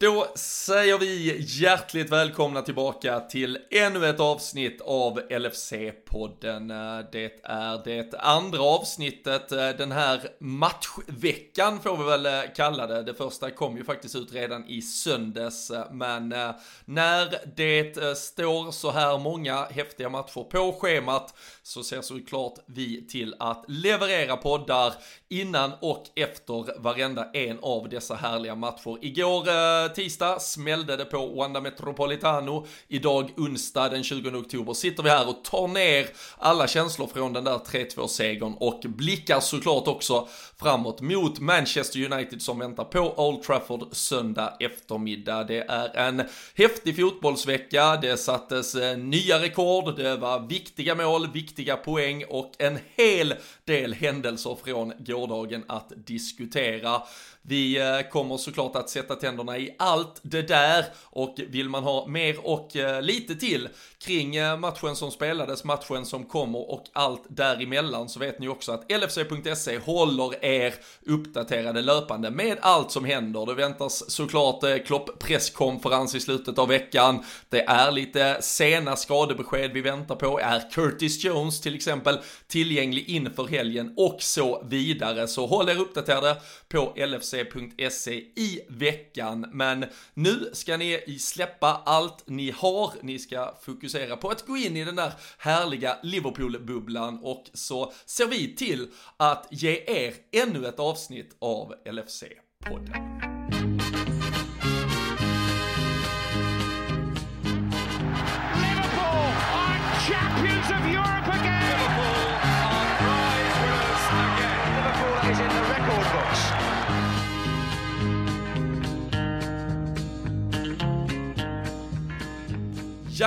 Då säger vi hjärtligt välkomna tillbaka till ännu ett avsnitt av LFC-podden. Det är det andra avsnittet eh, den här matchveckan får vi väl eh, kalla det. Det första kom ju faktiskt ut redan i söndags, eh, men när det står så här många häftiga matcher på schemat så ser såklart vi till att leverera poddar innan och efter varenda en av dessa härliga matcher. Igår tisdag smällde det på Wanda Metropolitano. Idag onsdag den 20 oktober sitter vi här och tar ner alla känslor från den där 3-2-segern och blickar såklart också framåt mot Manchester United som väntar på Old Trafford söndag eftermiddag. Det är en häftig fotbollsvecka, det sattes eh, nya rekord, det var viktiga mål, viktiga poäng och en hel del händelser från gårdagen att diskutera. Vi eh, kommer såklart att sätta tänderna i allt det där. Och vill man ha mer och eh, lite till kring eh, matchen som spelades, matchen som kommer och allt däremellan så vet ni också att LFC.se håller er uppdaterade löpande med allt som händer. Det väntas såklart eh, Klopp presskonferens i slutet av veckan. Det är lite sena skadebesked vi väntar på. Är Curtis Jones till exempel tillgänglig inför helgen och så vidare. Så håll er uppdaterade på LFC.se i veckan. Men nu ska ni släppa allt ni har. Ni ska fokusera på att gå in i den där härliga Liverpool-bubblan och så ser vi till att ge er ännu ett avsnitt av LFC-podden.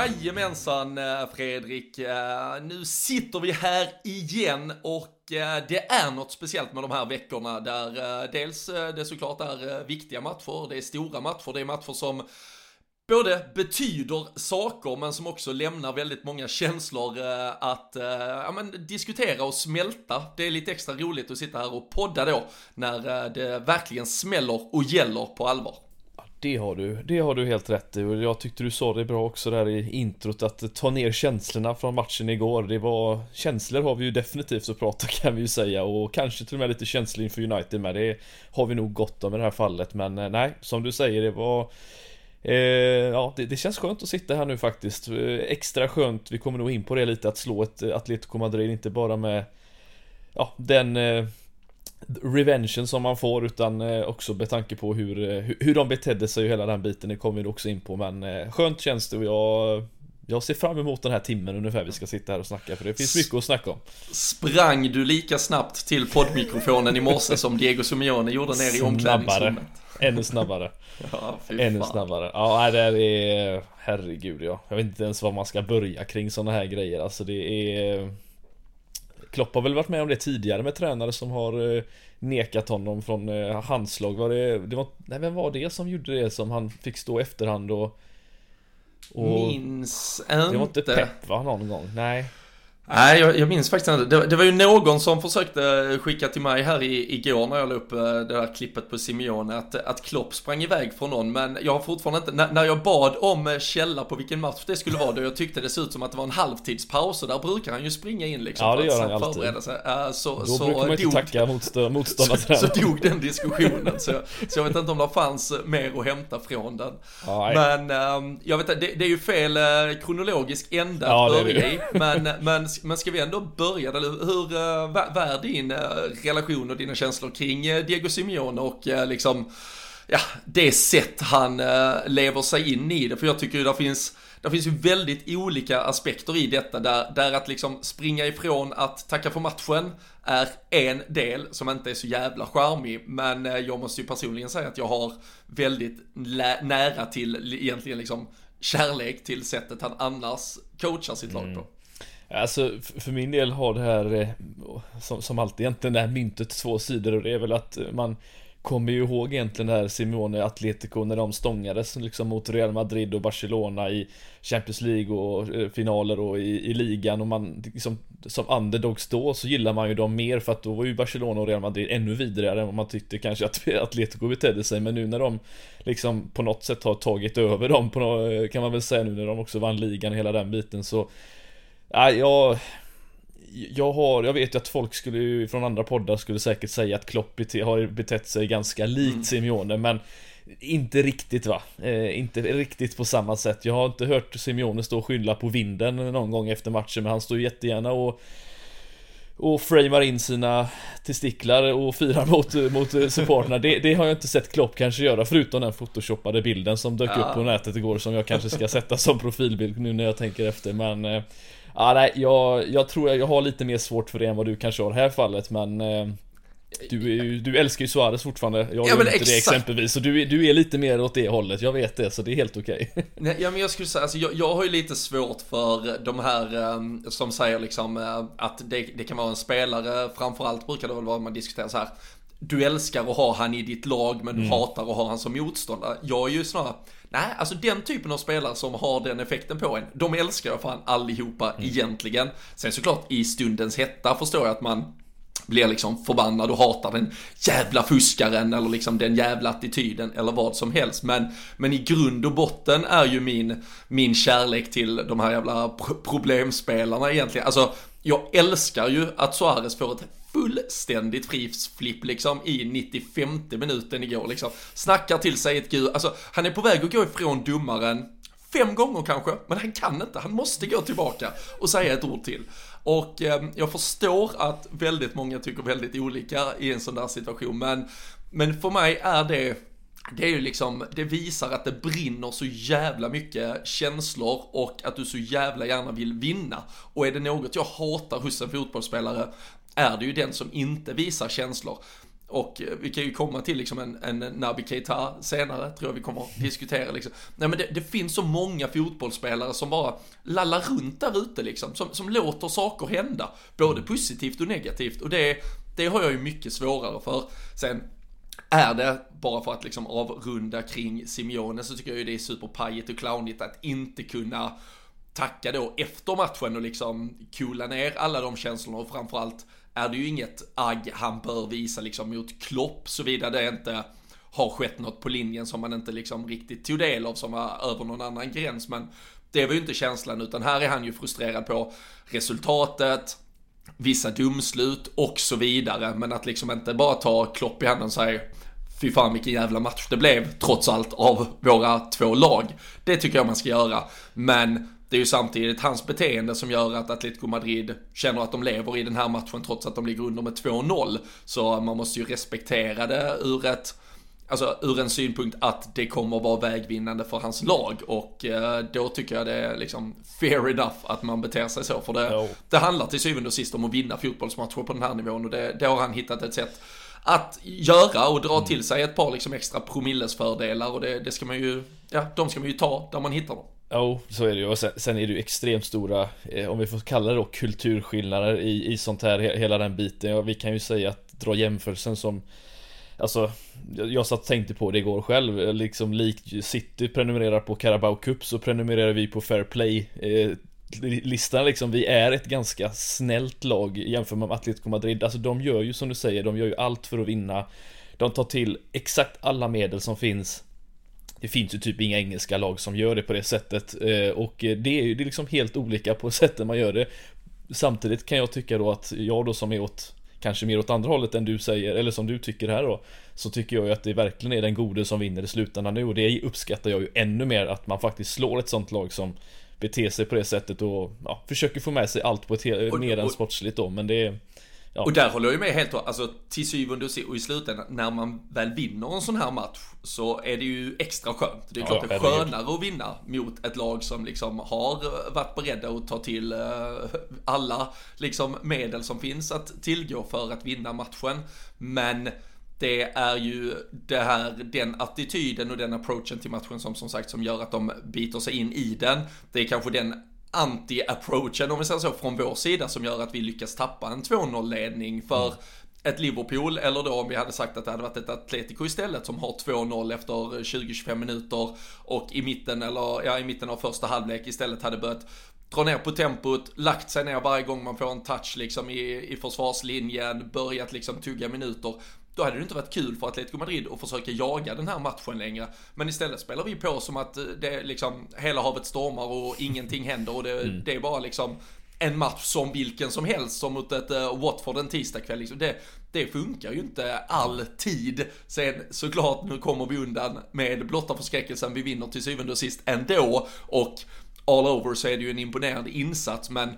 Jajamensan eh, Fredrik, eh, nu sitter vi här igen och eh, det är något speciellt med de här veckorna där dels det såklart är viktiga matcher, det är stora matcher, det är matcher som både betyder saker men som också lämnar väldigt många känslor att ja, men, diskutera och smälta. Det är lite extra roligt att sitta här och podda då när det verkligen smäller och gäller på allvar. Det har du, det har du helt rätt i och jag tyckte du sa det bra också där i introt att ta ner känslorna från matchen igår. Det var, känslor har vi ju definitivt att prata kan vi ju säga och kanske till och med lite känslor inför United med. Det har vi nog gott om i det här fallet men eh, nej, som du säger det var Eh, ja, det, det, känns skönt att sitta här nu faktiskt. Eh, extra skönt, vi kommer nog in på det lite, att slå ett Atletico Madrid, inte bara med ja, den eh, revengen som man får utan eh, också med tanke på hur, eh, hur de betedde sig och hela den biten, det kommer vi också in på men eh, skönt känns det och jag jag ser fram emot den här timmen ungefär vi ska sitta här och snacka för det finns mycket att snacka om. Sprang du lika snabbt till poddmikrofonen i morse som Diego Simeone gjorde ner i omklädningsrummet? Ännu snabbare. ja, Ännu snabbare. Ja, det är herregud ja. Jag vet inte ens var man ska börja kring sådana här grejer. Alltså det är Klopp har väl varit med om det tidigare med tränare som har eh, nekat honom från eh, handslag. Var det, det var, nej, vem var det som gjorde det som han fick stå efterhand och... och Minns inte. Det var inte Pep va, någon gång? Nej. Nej, jag, jag, minns faktiskt inte. Det, det, var ju någon som försökte skicka till mig här i, igår när jag la upp eh, det där klippet på Simeone att, att Klopp sprang iväg från någon. Men jag har fortfarande inte, när, när jag bad om eh, källa på vilken match det skulle vara då jag tyckte det såg ut som att det var en halvtidspaus och där brukar han ju springa in liksom. Ja, det gör han alltid. Uh, så, då så brukar man inte dog, tacka motståndarna. så, så dog den diskussionen. så, så jag vet inte om det fanns mer att hämta från den. Ja, men um, jag vet inte, det, det, är ju fel uh, kronologisk ända ja, att börja i. Men, men men ska vi ändå börja, eller hur, eh, uh, vad är din eh, relation och dina känslor kring eh, Diego Simeone och liksom, ja, det sätt han lever sig in i det, för jag tycker ju det finns det finns ju väldigt olika aspekter i detta där, där att liksom springa ifrån att tacka för matchen är en del som inte är så jävla charmig. Men jag måste ju personligen säga att jag har väldigt nära till egentligen liksom kärlek till sättet han annars coachar sitt lag på. Mm. Alltså för min del har det här eh, som, som alltid egentligen det här myntet två sidor och det är väl att eh, man kommer ju ihåg egentligen det här Simeone Atletico när de stångades liksom mot Real Madrid och Barcelona i Champions League och eh, finaler och i, i ligan och man liksom som underdogs då så gillar man ju dem mer för att då var ju Barcelona och Real Madrid ännu vidare än vad man tyckte kanske att Atletico betedde sig. Men nu när de liksom på något sätt har tagit över dem på något, kan man väl säga nu när de också vann ligan och hela den biten så Ja, jag jag har, jag vet ju att folk skulle från andra poddar skulle säkert säga att Klopp har betett sig ganska likt mm. Simeone men inte riktigt va, eh, inte riktigt på samma sätt. Jag har inte hört Simeone stå och skylla på vinden någon gång efter matchen men han står ju jättegärna och och framar in sina testiklar och firar mot, mot supporterna det, det, har jag inte sett Klopp kanske göra förutom den photoshoppade bilden som dök ja. upp på nätet igår som jag kanske ska sätta som profilbild nu när jag tänker efter men eh, Ja, nej, jag, jag tror jag har lite mer svårt för det än vad du kanske har i det här fallet, men eh, du, ju, du älskar ju Suarez fortfarande, jag ja, gör inte exakt. det exempelvis, så du, du är lite mer åt det hållet, jag vet det, så det är helt okej. Okay. Ja men jag skulle säga, alltså, jag, jag har ju lite svårt för de här um, som säger liksom uh, att det, det kan vara en spelare, framförallt brukar det väl vara man diskuterar så här du älskar att ha han i ditt lag men du mm. hatar att ha han som motståndare. Jag är ju snarare, nej alltså den typen av spelare som har den effekten på en, de älskar jag fan allihopa mm. egentligen. Sen såklart i stundens hetta förstår jag att man blir liksom förbannad och hatar den jävla fuskaren eller liksom den jävla attityden eller vad som helst. Men, men i grund och botten är ju min, min kärlek till de här jävla problemspelarna egentligen. Alltså, jag älskar ju att Suarez får ett fullständigt frisflipp liksom i 95 minuten igår liksom. Snackar till sig ett gud, alltså han är på väg att gå ifrån domaren fem gånger kanske, men han kan inte, han måste gå tillbaka och säga ett ord till. Och eh, jag förstår att väldigt många tycker väldigt olika i en sån där situation, men, men för mig är det det är ju liksom, det visar att det brinner så jävla mycket känslor och att du så jävla gärna vill vinna. Och är det något jag hatar hos en fotbollsspelare är det ju den som inte visar känslor. Och eh, vi kan ju komma till liksom en, en nabi-keita senare, tror jag vi kommer att diskutera liksom. Nej men det, det, finns så många fotbollsspelare som bara lallar runt där ute liksom, som, som låter saker hända. Både positivt och negativt och det, det har jag ju mycket svårare för. Sen är det, bara för att liksom avrunda kring Simeone, så tycker jag ju det är superpajigt och clownigt att inte kunna tacka då efter matchen och liksom coola ner alla de känslorna och framförallt är det ju inget agg han bör visa liksom mot Klopp såvida det inte har skett något på linjen som man inte liksom riktigt tog del av som var över någon annan gräns. Men det var ju inte känslan utan här är han ju frustrerad på resultatet, vissa domslut och så vidare. Men att liksom inte bara ta Klopp i handen och säga fy fan vilken jävla match det blev trots allt av våra två lag. Det tycker jag man ska göra. Men det är ju samtidigt hans beteende som gör att Atletico Madrid känner att de lever i den här matchen trots att de ligger under med 2-0. Så man måste ju respektera det ur ett Alltså ur en synpunkt att det kommer vara vägvinnande för hans lag. Och eh, då tycker jag det är liksom fair enough att man beter sig så för det, det handlar till syvende och sist om att vinna fotbollsmatcher på den här nivån. Och det, det har han hittat ett sätt att göra och dra till sig ett par liksom extra promillesfördelar. Och det, det ska man ju, ja de ska man ju ta där man hittar dem. Jo, så är det ju. Och sen, sen, är det ju extremt stora, eh, om vi får kalla det då, kulturskillnader i, i sånt här, hela den biten. Ja, vi kan ju säga att dra jämförelsen som Alltså, jag satt och tänkte på det igår själv, liksom likt City prenumererar på Carabao Cup så prenumererar vi på Fair Play eh, listan liksom, vi är ett ganska snällt lag jämfört med Atletico Madrid. Alltså de gör ju som du säger, de gör ju allt för att vinna. De tar till exakt alla medel som finns det finns ju typ inga engelska lag som gör det på det sättet eh, och det är ju det är liksom helt olika på sättet man gör det. Samtidigt kan jag tycka då att jag då som är åt Kanske mer åt andra hållet än du säger, eller som du tycker här då Så tycker jag ju att det verkligen är den gode som vinner i slutändan nu och det uppskattar jag ju ännu mer att man faktiskt slår ett sånt lag som Beter sig på det sättet och ja, försöker få med sig allt på ett mer än sportsligt då men det är Ja. Och där håller jag ju med helt alltså till syvende och i slutändan, när man väl vinner en sån här match så är det ju extra skönt. Det är klart ja, det är skönare att vinna mot ett lag som liksom har varit beredda att ta till uh, alla liksom medel som finns att tillgå för att vinna matchen. Men det är ju det här, den attityden och den approachen till matchen som som sagt som gör att de biter sig in i den. Det är kanske den anti-approachen om vi säger så från vår sida som gör att vi lyckas tappa en 2-0 ledning för mm. ett Liverpool eller då om vi hade sagt att det hade varit ett Atletico istället som har 2-0 efter 20-25 minuter och i mitten eller ja i mitten av första halvlek istället hade börjat dra ner på tempot, lagt sig ner varje gång man får en touch liksom i, i försvarslinjen, börjat liksom tugga minuter. Då hade det inte varit kul för Atletico Madrid att försöka jaga den här matchen längre. Men istället spelar vi på som att det liksom hela havet stormar och ingenting händer och det, mm. det är bara liksom en match som vilken som helst, som mot ett uh, Watford en tisdagkväll. Liksom. Det, det funkar ju inte alltid. Sen såklart, nu kommer vi undan med blotta förskräckelsen. Vi vinner till syvende och sist ändå. Och all over så är det ju en imponerande insats, men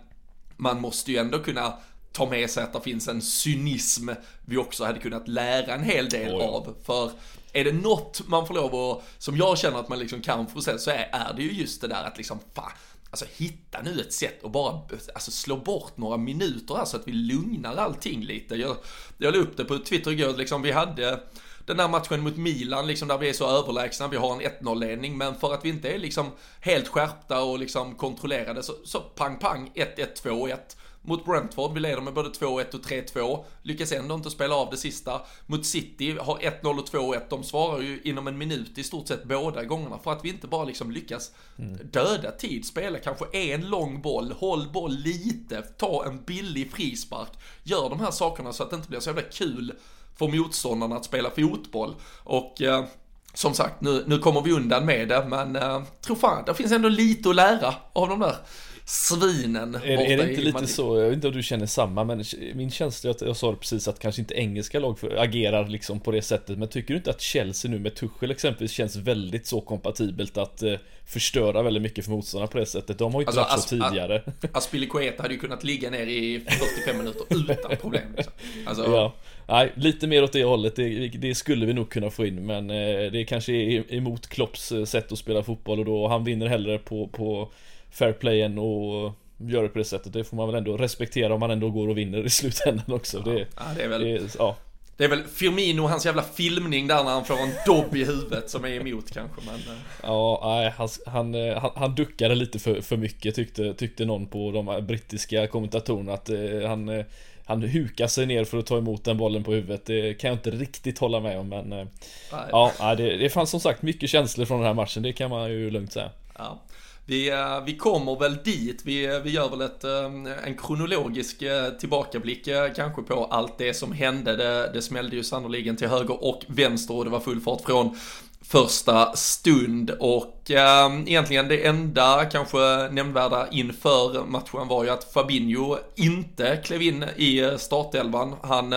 man måste ju ändå kunna ta med sig att det finns en cynism vi också hade kunnat lära en hel del oh, av. För är det något man får lov att, som jag känner att man liksom kan få se, så är, är det ju just det där att liksom, fan, Alltså hitta nu ett sätt att bara alltså, slå bort några minuter här så att vi lugnar allting lite. Jag, jag la upp det på Twitter igår, liksom vi hade den där matchen mot Milan, liksom där vi är så överlägsna, vi har en 1-0-ledning, men för att vi inte är liksom helt skärpta och liksom kontrollerade så, så pang pang 1-1, 2-1 mot Brentford, vi leder med både 2-1 och 3-2. Lyckas ändå inte spela av det sista. Mot City har 1-0 och 2-1. De svarar ju inom en minut i stort sett båda gångerna. För att vi inte bara liksom lyckas mm. döda tid. Spela kanske en lång boll, håll boll lite, ta en billig frispark. Gör de här sakerna så att det inte blir så jävla kul för motståndarna att spela fotboll. Och eh, som sagt, nu, nu kommer vi undan med det, men eh, tro fan, det finns ändå lite att lära av de där svinen Är, är det inte lite så, jag vet inte om du känner samma men min känsla är att jag sa det precis att kanske inte engelska lag agerar liksom på det sättet Men tycker du inte att Chelsea nu med Tuchel exempelvis känns väldigt så kompatibelt att eh, förstöra väldigt mycket för motståndarna på det sättet? De har ju inte alltså, varit så tidigare Aspilicueta hade ju kunnat ligga ner i 45 minuter utan problem liksom. alltså... ja. Nej, lite mer åt det hållet, det, det, skulle vi nog kunna få in men eh, det kanske är emot Klopps eh, sätt att spela fotboll och då han vinner hellre på, på fairplayen och gör det på det sättet. Det får man väl ändå respektera om man ändå går och vinner i slutändan också. Det, ja, det är väl... Det, ja. Det är väl Firmino, hans jävla filmning där när han får en dobb i huvudet som är emot kanske men... Eh. Ja, nej, han, han, eh, han, han duckade lite för, för mycket tyckte, tyckte någon på de brittiska kommentatorerna att eh, han han hukar sig ner för att ta emot den bollen på huvudet. Det kan jag inte riktigt hålla med om men... Nej. Ja, det, det fanns som sagt mycket känslor från den här matchen, det kan man ju lugnt säga. Ja. Vi, eh, vi kommer väl dit, vi, eh, vi gör väl ett, eh, en kronologisk tillbakablick kanske på allt det som hände. Det, det smällde ju sannoliken till höger och vänster och det var full fart från första stund och eh, egentligen det enda kanske nämnvärda inför matchen var ju att Fabinho inte klev in i startelvan. Han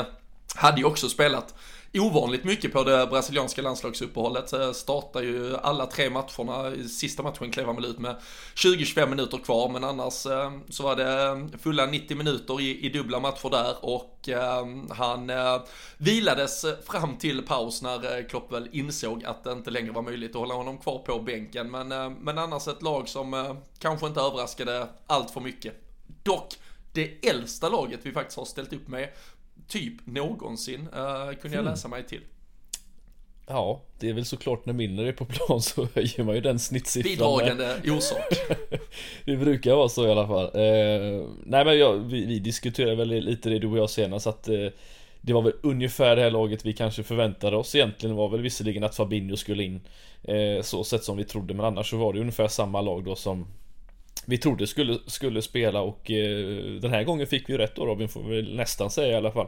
hade ju också spelat ovanligt mycket på det brasilianska landslagsuppehållet. Eh, startar ju alla tre matcherna. Sista matchen klev han väl ut med 20-25 minuter kvar, men annars eh, så var det eh, fulla 90 minuter i, i dubbla matcher där och han vilades fram till paus när Klopp väl insåg att det inte längre var möjligt att hålla honom kvar på bänken. Men, men annars ett lag som kanske inte överraskade allt för mycket. Dock det äldsta laget vi faktiskt har ställt upp med typ någonsin, uh, kunde jag hmm. läsa mig till. Ja, det är väl såklart när Milner är på plan så höjer man ju den snittsiffran Bidragande orsak Det brukar vara så i alla fall eh, Nej men ja, vi, vi diskuterade väl lite det du och jag senast att eh, Det var väl ungefär det här laget vi kanske förväntade oss egentligen var väl visserligen att Fabinho skulle in eh, Så sett som vi trodde men annars så var det ungefär samma lag då som vi trodde skulle, skulle spela och eh, den här gången fick vi rätt då Robin får vi nästan säga i alla fall.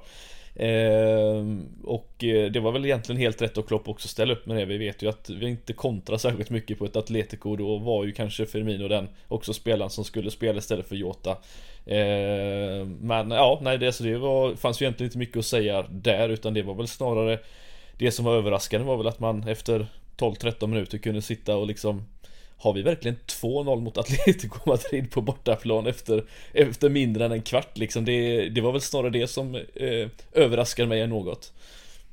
Eh, och eh, det var väl egentligen helt rätt att Klopp också ställa upp med det. Vi vet ju att vi inte kontrar särskilt mycket på ett Atletico. Då var ju kanske Firmino den också spelaren som skulle spela istället för Jota. Eh, men ja, nej det, så det var, fanns ju egentligen inte mycket att säga där utan det var väl snarare Det som var överraskande var väl att man efter 12-13 minuter kunde sitta och liksom har vi verkligen 2-0 mot Atletico Madrid på bortaplan efter, efter mindre än en kvart liksom? Det, det var väl snarare det som eh, överraskar mig något.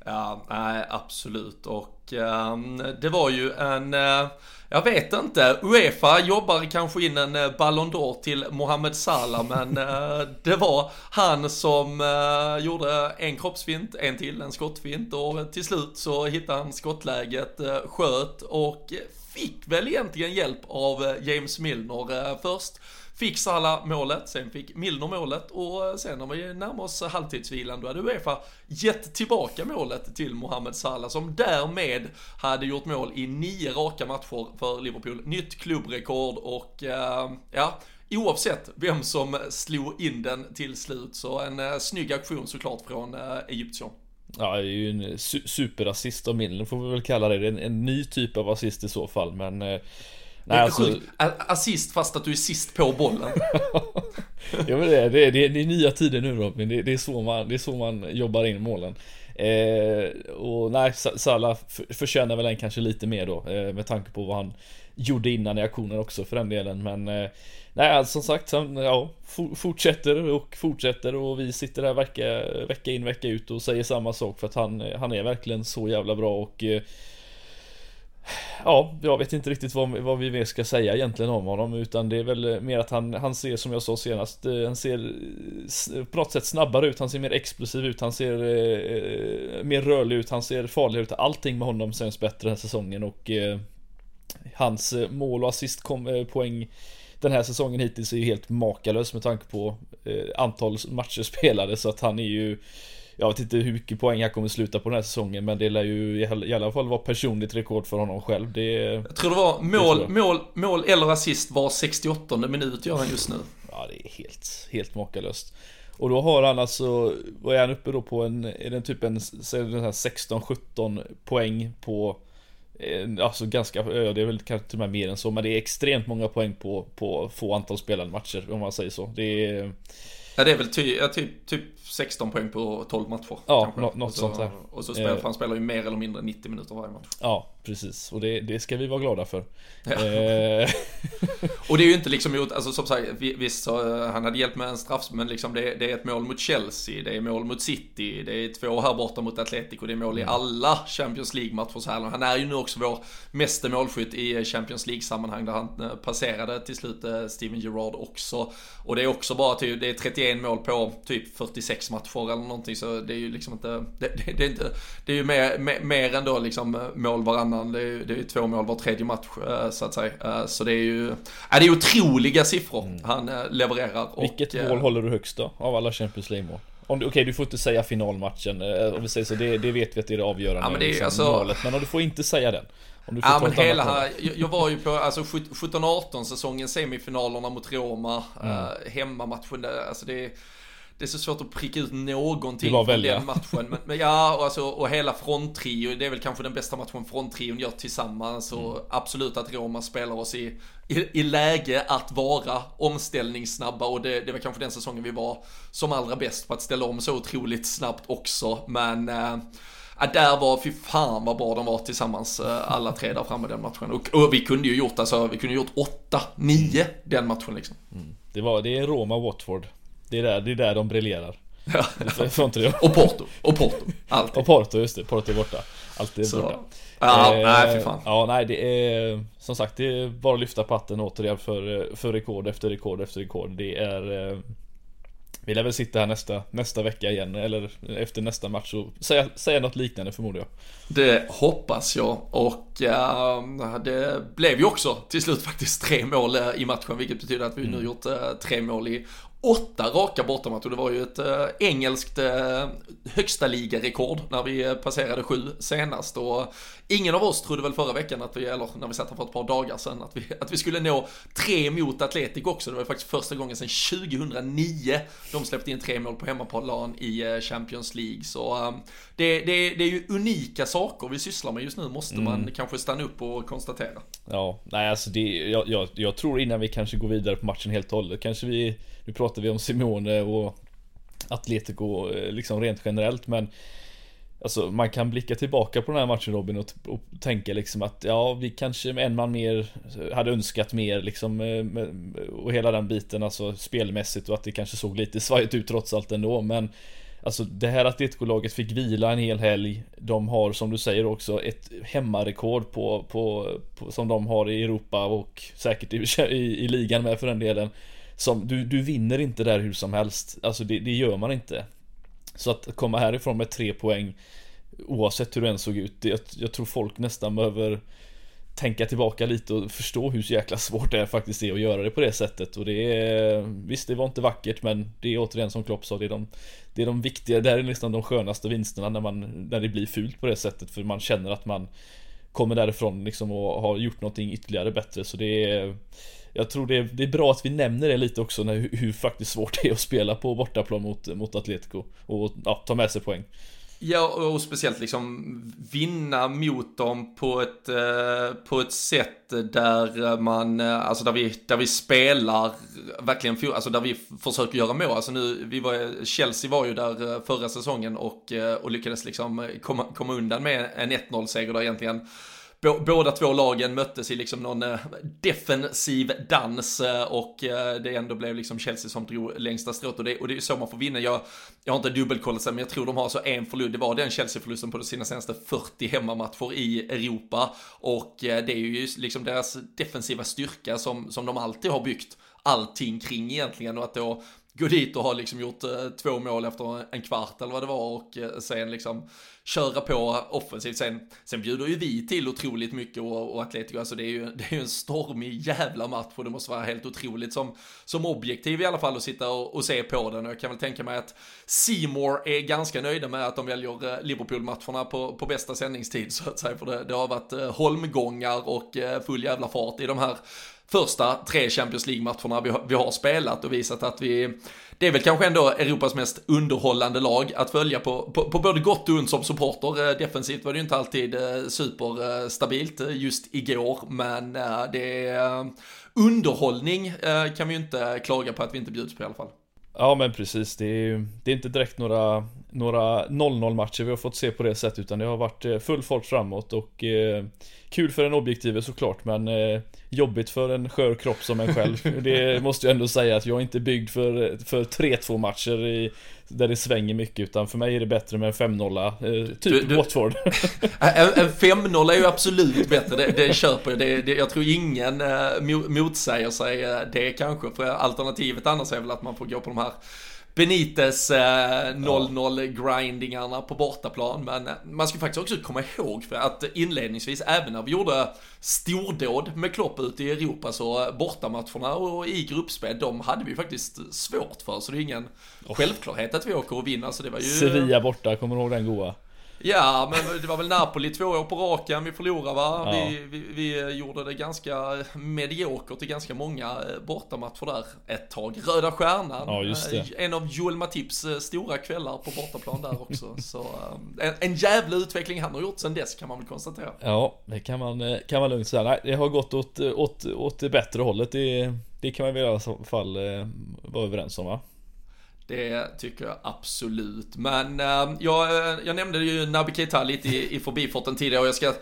Ja, nej absolut och eh, det var ju en, eh, jag vet inte, Uefa jobbar kanske in en eh, Ballon d'Or till Mohamed Salah men eh, det var han som eh, gjorde en kroppsfint, en till, en skottfint och till slut så hittade han skottläget, eh, sköt och fick väl egentligen hjälp av eh, James Milner eh, först. Fick Salah målet, sen fick Milner målet och eh, sen när vi närmar oss halvtidsvilan då hade Uefa gett tillbaka målet till Mohamed Salah som därmed hade gjort mål i nio raka matcher för Liverpool. Nytt klubbrekord och ja, oavsett vem som slog in den till slut. Så en snygg aktion såklart från uh, Egyptian. Ja, det är ju en su superassist av Milner får vi väl kalla det. En, en ny typ av assist i så fall, men uh, Nej, alltså... Assist fast att du är sist på bollen. ja men det är, det, är, det är nya tider nu Robin, det, det, är så man, det är så man jobbar in målen. Eh, och nej, Salah förtjänar väl en kanske lite mer då, eh, med tanke på vad han gjorde innan i aktionen också för den delen. Men eh, nej, alltså, som sagt, han ja, fortsätter och fortsätter och vi sitter där vecka, vecka in vecka ut och säger samma sak för att han, han är verkligen så jävla bra och eh, Ja, jag vet inte riktigt vad, vad vi mer ska säga egentligen om honom utan det är väl mer att han, han ser som jag sa senast, eh, han ser på något sätt snabbare ut, han ser mer explosiv ut, han ser eh, mer rörlig ut, han ser farligare ut. Allting med honom känns bättre den här säsongen och eh, hans eh, mål och assistpoäng eh, den här säsongen hittills är ju helt makalös med tanke på eh, antal matcher spelade så att han är ju jag vet inte hur mycket poäng han kommer sluta på den här säsongen men det lär ju i alla fall vara personligt rekord för honom själv. Det, jag tror det var mål, det mål, mål eller assist var 68 minut gör han just nu. Ja det är helt, helt makalöst. Och då har han alltså, vad är han uppe då på en, är det typ en, 16-17 poäng på Alltså ganska, det är väl kanske till och med mer än så Men det är extremt många poäng på, på få antal spelade matcher om man säger så Det är Ja det är väl ty, ja, typ, typ 16 poäng på 12 matcher. Ja, något, något sånt där. Och så spelar, eh. han spelar ju mer eller mindre 90 minuter varje match. Ja, precis. Och det, det ska vi vara glada för. Ja. Eh. och det är ju inte liksom gjort, alltså som sagt, visst så, eh, han hade hjälpt med en straff, men liksom det, det, är ett mål mot Chelsea, det är mål mot City, det är två här borta mot Atletico, det är mål i mm. alla Champions League-matcher så här Han är ju nu också vår meste målskytt i Champions League-sammanhang där han eh, passerade till slut Steven Gerrard också. Och det är också bara typ, det är 31 mål på typ 46 matcher eller någonting så det är ju liksom inte, det, det, det är inte, det är ju mer, mer, mer än då liksom mål varannan, det är ju det är två mål var tredje match så att säga. Så det är ju, ja, det är otroliga siffror mm. han levererar. Vilket och, mål håller du högst då, av alla Champions League-mål? Okej, okay, du får inte säga finalmatchen, om vi säger så, det, det vet vi att det är det avgörande ja, men det är, liksom, alltså, målet, men du får inte säga den. ja men hela här, jag, jag, var ju på alltså 17-18 säsongen, semifinalerna mot Roma, mm. uh, hemmamatchen, alltså det det är så svårt att pricka ut någonting från den matchen. Men, men ja, och, alltså, och hela fronttrio, det är väl kanske den bästa matchen fronttrion gör tillsammans. Och mm. absolut att Roma spelar oss i, i, i, läge att vara omställningssnabba. Och det, det var kanske den säsongen vi var som allra bäst på att ställa om så otroligt snabbt också. Men äh, där var, fy fan vad bra de var tillsammans äh, alla tre där framme den matchen. Och, och, vi kunde ju gjort, alltså, vi kunde gjort 8-9 den matchen liksom. Mm. Det, var, det är Roma-Watford. Det är där, det är där de briljerar. Ja. och Porto. Och Porto. Alltid. Och Porto, just det. Porto är borta. Alltid så. borta. Ja, eh, nej för fan. Ja, nej det är som sagt det är bara att lyfta patten återigen för, för rekord efter rekord efter rekord. Det är eh, vi lär väl sitta här nästa, nästa vecka igen eller efter nästa match och säga, säga något liknande förmodar jag. Det hoppas jag och äh, det blev ju också till slut faktiskt tre mål i matchen vilket betyder att vi mm. nu gjort äh, tre mål i åtta raka bortamatcher. Det var ju ett äh, engelskt äh, högsta ligarekord när vi äh, passerade sju senast. Och ingen av oss trodde väl förra veckan, att vi, eller när vi satt här för ett par dagar sedan, att vi, att vi skulle nå tre mot Atletic också. Det var faktiskt första gången sedan 2009 de släppte in tre mål på hemmaplan i Champions League. Så det, det, det är ju unika saker vi sysslar med just nu, måste mm. man kanske stanna upp och konstatera. Ja, nej alltså det, jag, jag, jag tror innan vi kanske går vidare på matchen helt och hållet, kanske vi nu pratar vi om Simone och Atletico eh, liksom rent generellt men Alltså man kan blicka tillbaka på den här matchen Robin och, och tänka liksom att ja vi kanske med en man mer eh, hade önskat mer liksom eh, och hela den biten alltså spelmässigt och att det kanske såg lite svajigt ut trots allt ändå men Alltså det här Atletico-laget fick vila en hel helg. De har som du säger också ett hemmarekord på, på, på som de har i Europa och säkert i, i, i ligan med för den delen som, du, du vinner inte där hur som helst. Alltså det, det gör man inte. Så att komma härifrån med tre poäng Oavsett hur det än såg ut. Det, jag, jag tror folk nästan behöver tänka tillbaka lite och förstå hur jäkla svårt det är faktiskt är att göra det på det sättet och det är Visst det var inte vackert men det är återigen som Klopp sa det är de Det är de viktiga, det här är nästan de skönaste vinsterna när man När det blir fult på det sättet för man känner att man Kommer därifrån liksom och har gjort någonting ytterligare bättre så det är jag tror det är, det är bra att vi nämner det lite också när, hur, hur faktiskt svårt det är att spela på bortaplan mot, mot Atletico och ja, ta med sig poäng. Ja, och speciellt liksom vinna mot dem på ett, eh, på ett sätt där man, eh, alltså där vi, där vi spelar verkligen, alltså där vi försöker göra mål. Alltså nu, vi var, Chelsea var ju där eh, förra säsongen och, och lyckades liksom komma, komma undan med en 1-0 seger där egentligen båda två lagen möttes i liksom någon eh, defensiv dans eh, och eh, det ändå blev liksom Chelsea som drog längsta strået och det, och det är så man får vinna. Jag, jag har inte dubbelkollat sen men jag tror de har så en förlust, det var den Chelsea-förlusten på sina senaste 40 hemmamatcher i Europa och det är ju liksom deras defensiva styrka som, som de alltid har byggt allting kring egentligen och att då gå dit och ha liksom gjort eh, två mål efter en kvart eller vad det var och eh, sen liksom köra på offensivt. Sen, sen bjuder ju vi till otroligt mycket och, och Atletico, alltså det är ju det är ju en stormig jävla match och det måste vara helt otroligt som, som objektiv i alla fall att sitta och, och se på den och jag kan väl tänka mig att Seymour är ganska nöjda med att de väljer eh, Liverpool-matcherna på, på bästa sändningstid så att säga för det, det har varit holmgångar och full jävla fart i de här första tre Champions League-matcherna vi, vi har spelat och visat att vi, det är väl kanske ändå Europas mest underhållande lag att följa på, på, på både gott och ont som supporter. Eh, defensivt var det ju inte alltid eh, superstabilt eh, just igår, men det är underhållning kan vi ju inte klaga på att vi inte bjuds på i alla fall. Ja men precis, det är, det är inte direkt några några 0-0 matcher vi har fått se på det sättet utan det har varit full fart framåt och eh, kul för en objektive såklart men eh, jobbigt för en skör kropp som en själv. det måste jag ändå säga att jag är inte byggd för, för 3-2 matcher i, där det svänger mycket utan för mig är det bättre med en 5-0 eh, typ du, du, Watford. en, en 5-0 är ju absolut bättre, det, det köper jag. Det, det, jag tror ingen eh, motsäger sig eh, det kanske för alternativet annars är väl att man får gå på de här Benites eh, 0-0 grindingarna på bortaplan. Men eh, man ska faktiskt också komma ihåg för att inledningsvis, även när vi gjorde stordåd med Klopp ute i Europa, så bortamatcherna och i gruppspel, de hade vi faktiskt svårt för. Så det är ingen oh. självklarhet att vi åker och vinner. Så det var ju... Sevilla borta, kommer du ihåg den goa? Ja, men det var väl Napoli två år på raken vi förlorade va? Ja. Vi, vi, vi, gjorde det ganska mediokert i ganska många eh, bortamatcher där ett tag. Röda Stjärnan, ja. Eh, en av Joel Matips eh, stora kvällar på bortaplan där också. Så en, en jävla utveckling han har gjort sen dess kan man väl konstatera. Ja, det kan man, kan man lugnt säga. Nej, det har gått åt, åt, åt det bättre hållet. Det, det kan man väl i alla fall vara överens om va? Det tycker jag absolut. Men äh, jag, eh, jag nämnde ju Naby Keita lite i, i förbifarten tidigare och jag ska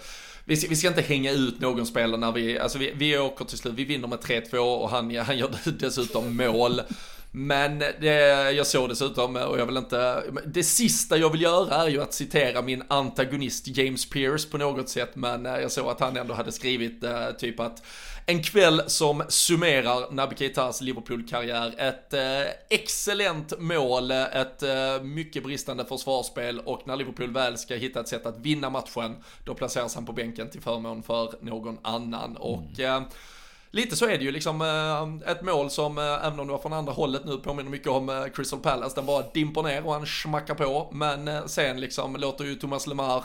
vi ska, vi ska inte hänga ut någon spelare när vi, alltså vi, vi åker till slut, vi vinner med 3-2 och han, han gör dessutom mål. Men det, jag såg dessutom, och jag vill inte, det sista jag vill göra är ju att citera min antagonist James Pierce på något sätt, men eh, jag såg att han ändå hade skrivit eh, typ att en kväll som summerar Naby Keitas Liverpool-karriär. Ett eh, excellent mål, ett eh, mycket bristande försvarsspel och när Liverpool väl ska hitta ett sätt att vinna matchen, då placeras han på bänken till förmån för någon annan. Och eh, lite så är det ju liksom eh, ett mål som, eh, även om det var från andra hållet nu, påminner mycket om eh, Crystal Palace. Den bara dimper ner och han smackar på. Men sen liksom låter ju Thomas Lemar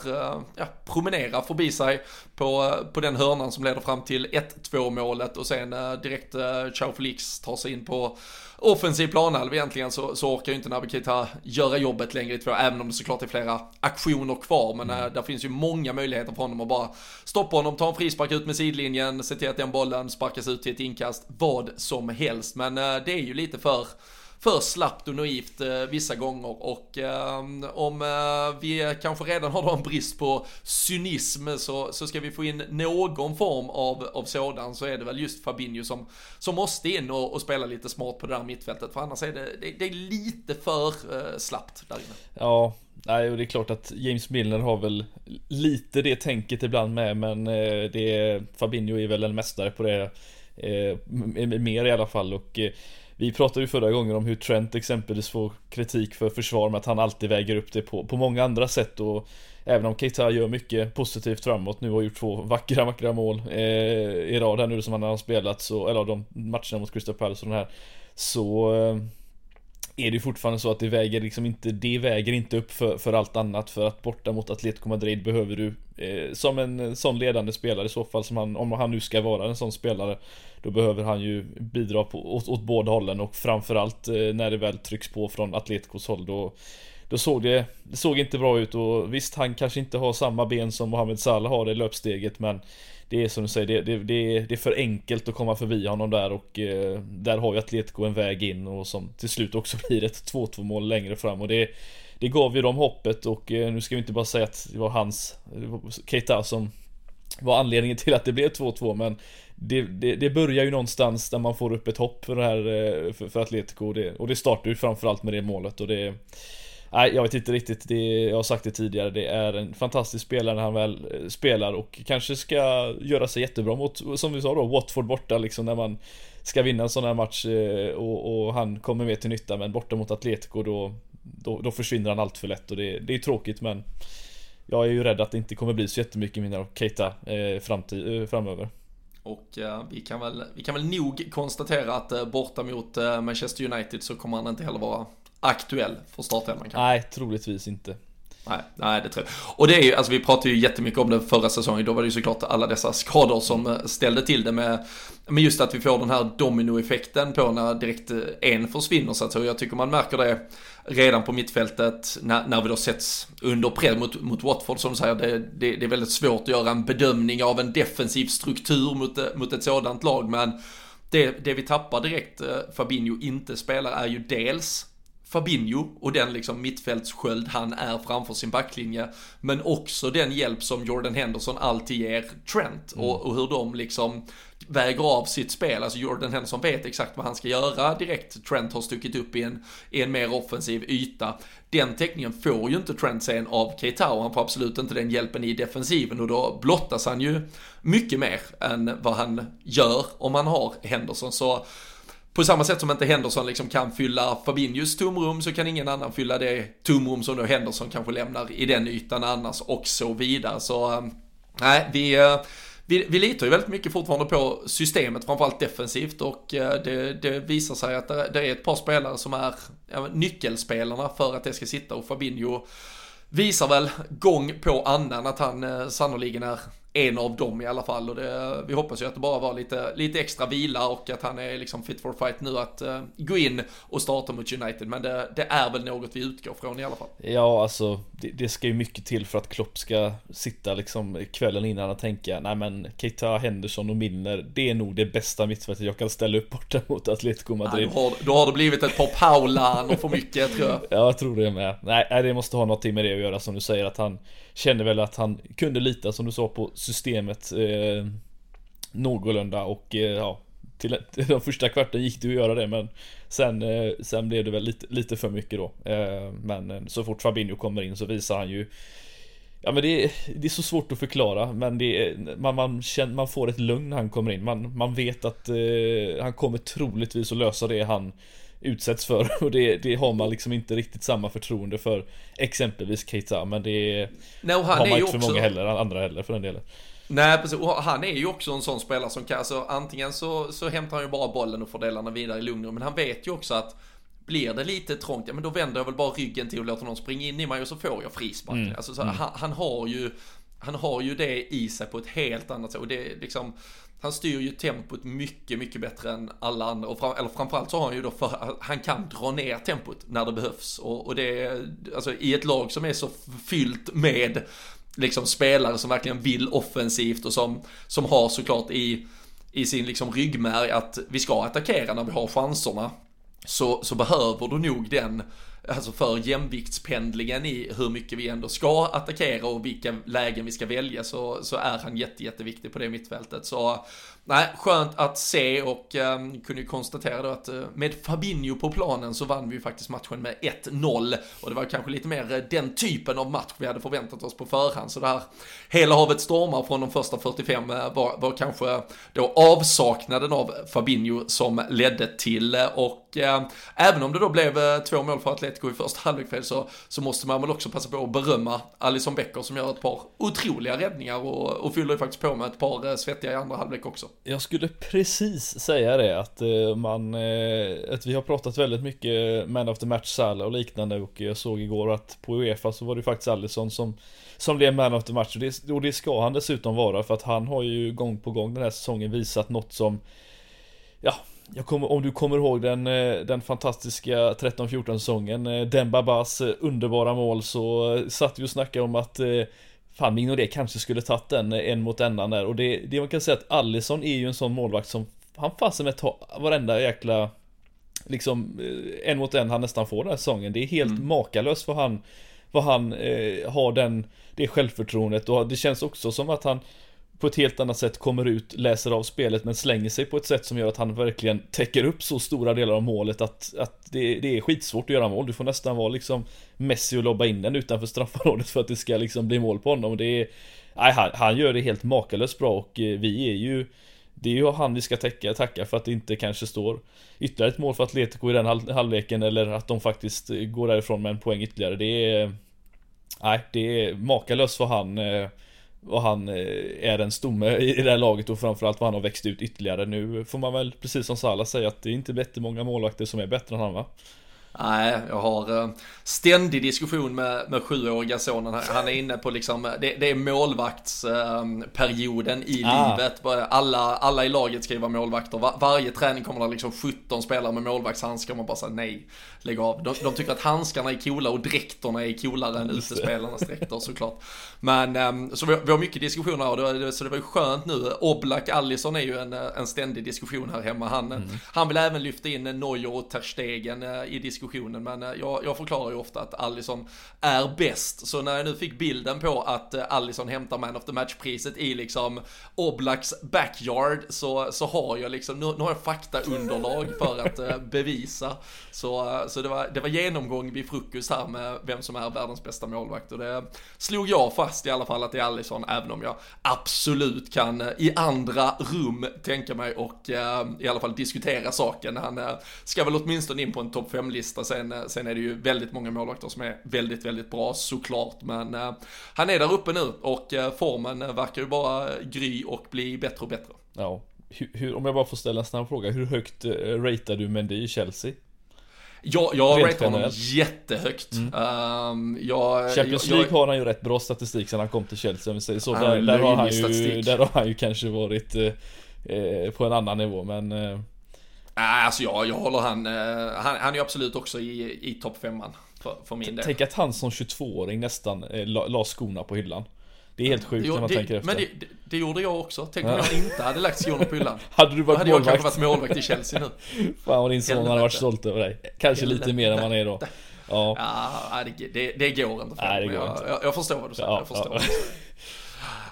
ja, promenera förbi sig på, på den hörnan som leder fram till 1-2 målet och sen direkt Chao Felix tar sig in på offensiv planhalva egentligen så, så orkar ju inte Naby Keita göra jobbet längre i två, även om det såklart är flera aktioner kvar. Men mm. äh, där finns ju många möjligheter för honom att bara stoppa honom, ta en frispark ut med sidlinjen, se till att den bollen sparkas ut till ett inkast, vad som helst. Men äh, det är ju lite för för slappt och eh, naivt vissa gånger och eh, om eh, vi kanske redan har en brist på cynism så, så ska vi få in någon form av, av sådan så är det väl just Fabinho som, som måste in och, och spela lite smart på det där mittfältet för annars är det, det, det är lite för slappt där inne. Ja, Nej, och det är klart att James Milner har väl lite det tänket ibland med, men det, Fabinho är väl en mästare på det mer i alla fall och vi pratade ju förra gången om hur Trent exempelvis får kritik för försvar med att han alltid väger upp det på, på många andra sätt och Även om Keita gör mycket positivt framåt nu och gjort två vackra, vackra mål eh, i rad här nu som han har spelat så, eller de matcherna mot Crystal Palace och den här Så eh, är det fortfarande så att det väger liksom inte, det väger inte upp för, för allt annat för att borta mot Atletico Madrid behöver du eh, som en sån ledande spelare i så fall som han, om han nu ska vara en sån spelare då behöver han ju bidra på, åt, åt båda hållen och framförallt eh, när det väl trycks på från Atleticos håll då då såg det, det såg inte bra ut. Och visst han kanske inte har samma ben som Mohamed Salah har i löpsteget men Det är som du säger, det, det, det, det är för enkelt att komma förbi honom där och eh, Där har ju Atletico en väg in och som till slut också blir ett 2-2 mål längre fram. Och det Det gav ju dem hoppet och eh, nu ska vi inte bara säga att det var hans Keita som var anledningen till att det blev 2-2 men det, det, det, börjar ju någonstans där man får upp ett hopp för det här eh, för, för Atletico och det, och det startar ju framförallt med det målet och det Nej, jag vet inte riktigt. Det, jag har sagt det tidigare. Det är en fantastisk spelare när han väl eh, spelar och kanske ska göra sig jättebra mot, som vi sa då, Watford borta liksom när man ska vinna en sån här match eh, och, och han kommer med till nytta men borta mot Atletico då, då, då försvinner han allt för lätt och det, det är tråkigt men jag är ju rädd att det inte kommer bli så jättemycket mindre av Keita eh, framtid, eh, framöver. Och eh, vi, kan väl, vi kan väl nog konstatera att eh, borta mot eh, Manchester United så kommer han inte heller vara aktuell för startelvan? Nej, troligtvis inte. Nej, nej, det tror jag. Och det är ju, alltså vi pratade ju jättemycket om det förra säsongen, då var det ju såklart alla dessa skador som eh, ställde till det med, med just att vi får den här dominoeffekten på när direkt eh, en försvinner så att säga. Jag tycker man märker det redan på mittfältet när, när vi då sätts under press mot, mot Watford som du säger, det, det, det, är väldigt svårt att göra en bedömning av en defensiv struktur mot, eh, mot ett sådant lag, men det, det vi tappar direkt Fabinho inte spelar är ju dels Fabinho och den liksom mittfältssköld han är framför sin backlinje. Men också den hjälp som Jordan Henderson alltid ger Trent mm. och, och, hur de liksom väger av sitt spel. Alltså Jordan Henderson vet exakt vad han ska göra direkt. Trent har stuckit upp i en, i en mer offensiv yta. Den täckningen får ju inte Trent sen av Keita och han får absolut inte den hjälpen i defensiven och då blottas han ju mycket mer än vad han gör om han har Henderson. Så på samma sätt som inte Henderson liksom kan fylla Fabinhos tomrum så kan ingen annan fylla det tomrum som då Henderson kanske lämnar i den ytan annars och så vidare. Så ehm, nej, vi, eh, vi, vi litar ju väldigt mycket fortfarande på systemet, framförallt defensivt och eh, det, det visar sig att det, det, är ett par spelare som är ja, nyckelspelarna för att det ska sitta och Fabinho visar väl gång på annan att han eh, sannoliken är en av dem i alla fall och det, vi hoppas ju att det bara var lite, lite extra vila och att han är liksom fit for fight nu att uh, gå in och starta mot United men det, det, är väl något vi utgår från i alla fall. Ja alltså det, det, ska ju mycket till för att Klopp ska sitta liksom kvällen innan och tänka nej men Keita, Henderson och Milner det är nog det bästa mittfältet jag kan ställa upp borta mot Atletico Madrid. Ja, då, har, då har det blivit ett par Paulan och för mycket tror jag. Ja jag tror det med. Nej det måste ha någonting med det att göra som du säger att han kände väl att han kunde lita som du sa på systemet eh, någorlunda och eh, ja till, till den första kvarten gick det att göra det men sen, eh, sen blev det väl lite, lite för mycket då. Eh, men eh, så fort Fabinho kommer in så visar han ju Ja men det är, det är så svårt att förklara men det är, man, man, känner, man får ett lugn när han kommer in. Man, man vet att eh, han kommer troligtvis att lösa det han utsätts för och det, det har man liksom inte riktigt samma förtroende för exempelvis Keita men det no, han har man inte för också... många heller, andra heller för den delen. Nej precis, och han är ju också en sån spelare som kan, alltså antingen så, så hämtar han ju bara bollen och fördelar den vidare i lugn men han vet ju också att blir det lite trångt, ja men då vänder jag väl bara ryggen till och låter någon springa in i mig och så får jag frispark. Mm. Alltså, så, mm. han, han, har ju, han har ju det i sig på ett helt annat sätt och det är liksom han styr ju tempot mycket, mycket bättre än alla andra. Och fram, eller framförallt så har han ju då, för, han kan dra ner tempot när det behövs. Och, och det är, alltså i ett lag som är så fyllt med liksom spelare som verkligen vill offensivt och som, som har såklart i, i sin liksom ryggmärg att vi ska attackera när vi har chanserna. Så, så behöver du nog den alltså för jämviktspendlingen i hur mycket vi ändå ska attackera och vilka lägen vi ska välja så, så är han jätte, jätteviktig på det mittfältet. Så nej, skönt att se och um, kunde ju konstatera då att uh, med Fabinho på planen så vann vi ju faktiskt matchen med 1-0 och det var kanske lite mer eh, den typen av match vi hade förväntat oss på förhand. Så det här hela havet stormar från de första 45 eh, var, var kanske då avsaknaden av Fabinho som ledde till och Eh, även om det då blev eh, två mål för Atletico i första halvlek så, så måste man väl också passa på att berömma Alison Becker som gör ett par otroliga räddningar och, och fyller ju faktiskt på med ett par eh, svettiga i andra halvlek också. Jag skulle precis säga det att eh, man, eh, att vi har pratat väldigt mycket Man of the Match Salah och liknande och jag såg igår att på Uefa så var det faktiskt Alisson som som blev Man of the Match och det, och det ska han dessutom vara för att han har ju gång på gång den här säsongen visat något som Ja, jag kommer, om du kommer ihåg den, eh, den fantastiska 13-14 säsongen Demba Bass underbara mål så satt vi och snackade om att Fan, Mignolet kanske skulle tagit den en mot en där och det, det man kan säga att Allison är ju en sån målvakt som Han fasen med ta varenda jäkla Liksom en mot en han nästan får den här säsongen. Det är helt mm. makalöst vad han Vad han eh, har den Det självförtroendet och det känns också som att han på ett helt annat sätt kommer ut, läser av spelet men slänger sig på ett sätt som gör att han verkligen täcker upp så stora delar av målet att, att det, det är skitsvårt att göra mål. Du får nästan vara liksom Messi och lobba in den utanför straffområdet för att det ska liksom bli mål på honom. Det är, nej, han, han gör det helt makalöst bra och eh, vi är ju det är ju han vi ska täcka, tacka för att det inte kanske står ytterligare ett mål för Atletico i den halvleken eller att de faktiskt eh, går därifrån med en poäng ytterligare. Det är... Nej, det är makalöst vad han eh, eh, och han eh, är en stomme i det här laget och framförallt vad han har växt ut ytterligare. Nu får man väl precis som Salah säga att det är inte jättemånga målvakter som är bättre än han va? Nej, jag har uh, ständig diskussion med, med sjuåriga sonen. Han är inne på liksom, det, det är målvaktsperioden i ah. livet. Alla, alla i laget ska ju vara målvakter. Var, varje träning kommer det liksom 17 spelare med målvaktshandskar. Man bara säger nej, lägg av. De, de, tycker att handskarna är coola och dräkterna är coolare än utespelarnas dräkter såklart. Men um, så vi, vi, har mycket diskussioner och det, så det var ju skönt nu. Oblak Allison är ju en, en ständig diskussion här hemma. Han, mm. han vill även lyfta in Neuer och Terstegen i diskussionen men eh, jag, jag förklarar ju ofta att Allison är bäst. Så när jag nu fick bilden på att eh, Allison hämtar Man of the Match-priset i liksom Oblaks backyard så, så har jag liksom, nu, nu har jag faktaunderlag för att bevisa. Så, så det, var, det var genomgång vid frukost här med vem som är världens bästa målvakt och det slog jag fast i alla fall att det är Allison, även om jag absolut kan eh, i andra rum tänka mig och eh, i alla fall diskutera saken. Han eh, ska väl åtminstone in på en topp 5-lista. Sen, sen är det ju väldigt många målvakter som är väldigt, väldigt bra såklart. Men han är där uppe nu och formen verkar ju bara gry och bli bättre och bättre. Ja, hur, hur, om jag bara får ställa en snabb fråga. Hur högt ratear du Mendy i Chelsea? Ja, jag ratear honom jättehögt. Mm. Um, jag, Champions jag, League har han ju rätt bra statistik sen han kom till Chelsea om vi säger så. Där, där, har han ju, där har han ju kanske varit eh, på en annan nivå men eh, Alltså jag, jag håller han, eh, han, han är absolut också i, i topp femman för, för min del. Tänk att han som 22-åring nästan eh, la, la skorna på hyllan. Det är helt sjukt jo, när man det, tänker efter. Men det, det, det, gjorde jag också. Tänk om jag inte hade lagt skorna på hyllan. hade du varit Då hade målvakt? jag kanske varit målvakt i Chelsea nu. Fan vad din son hade varit stolt över dig. Kanske Helvete. lite mer än man är då. Ja, ja det, det, det går inte. För Nej, det går jag, inte. Jag, jag, förstår vad du säger. Ja, jag förstår. Ja.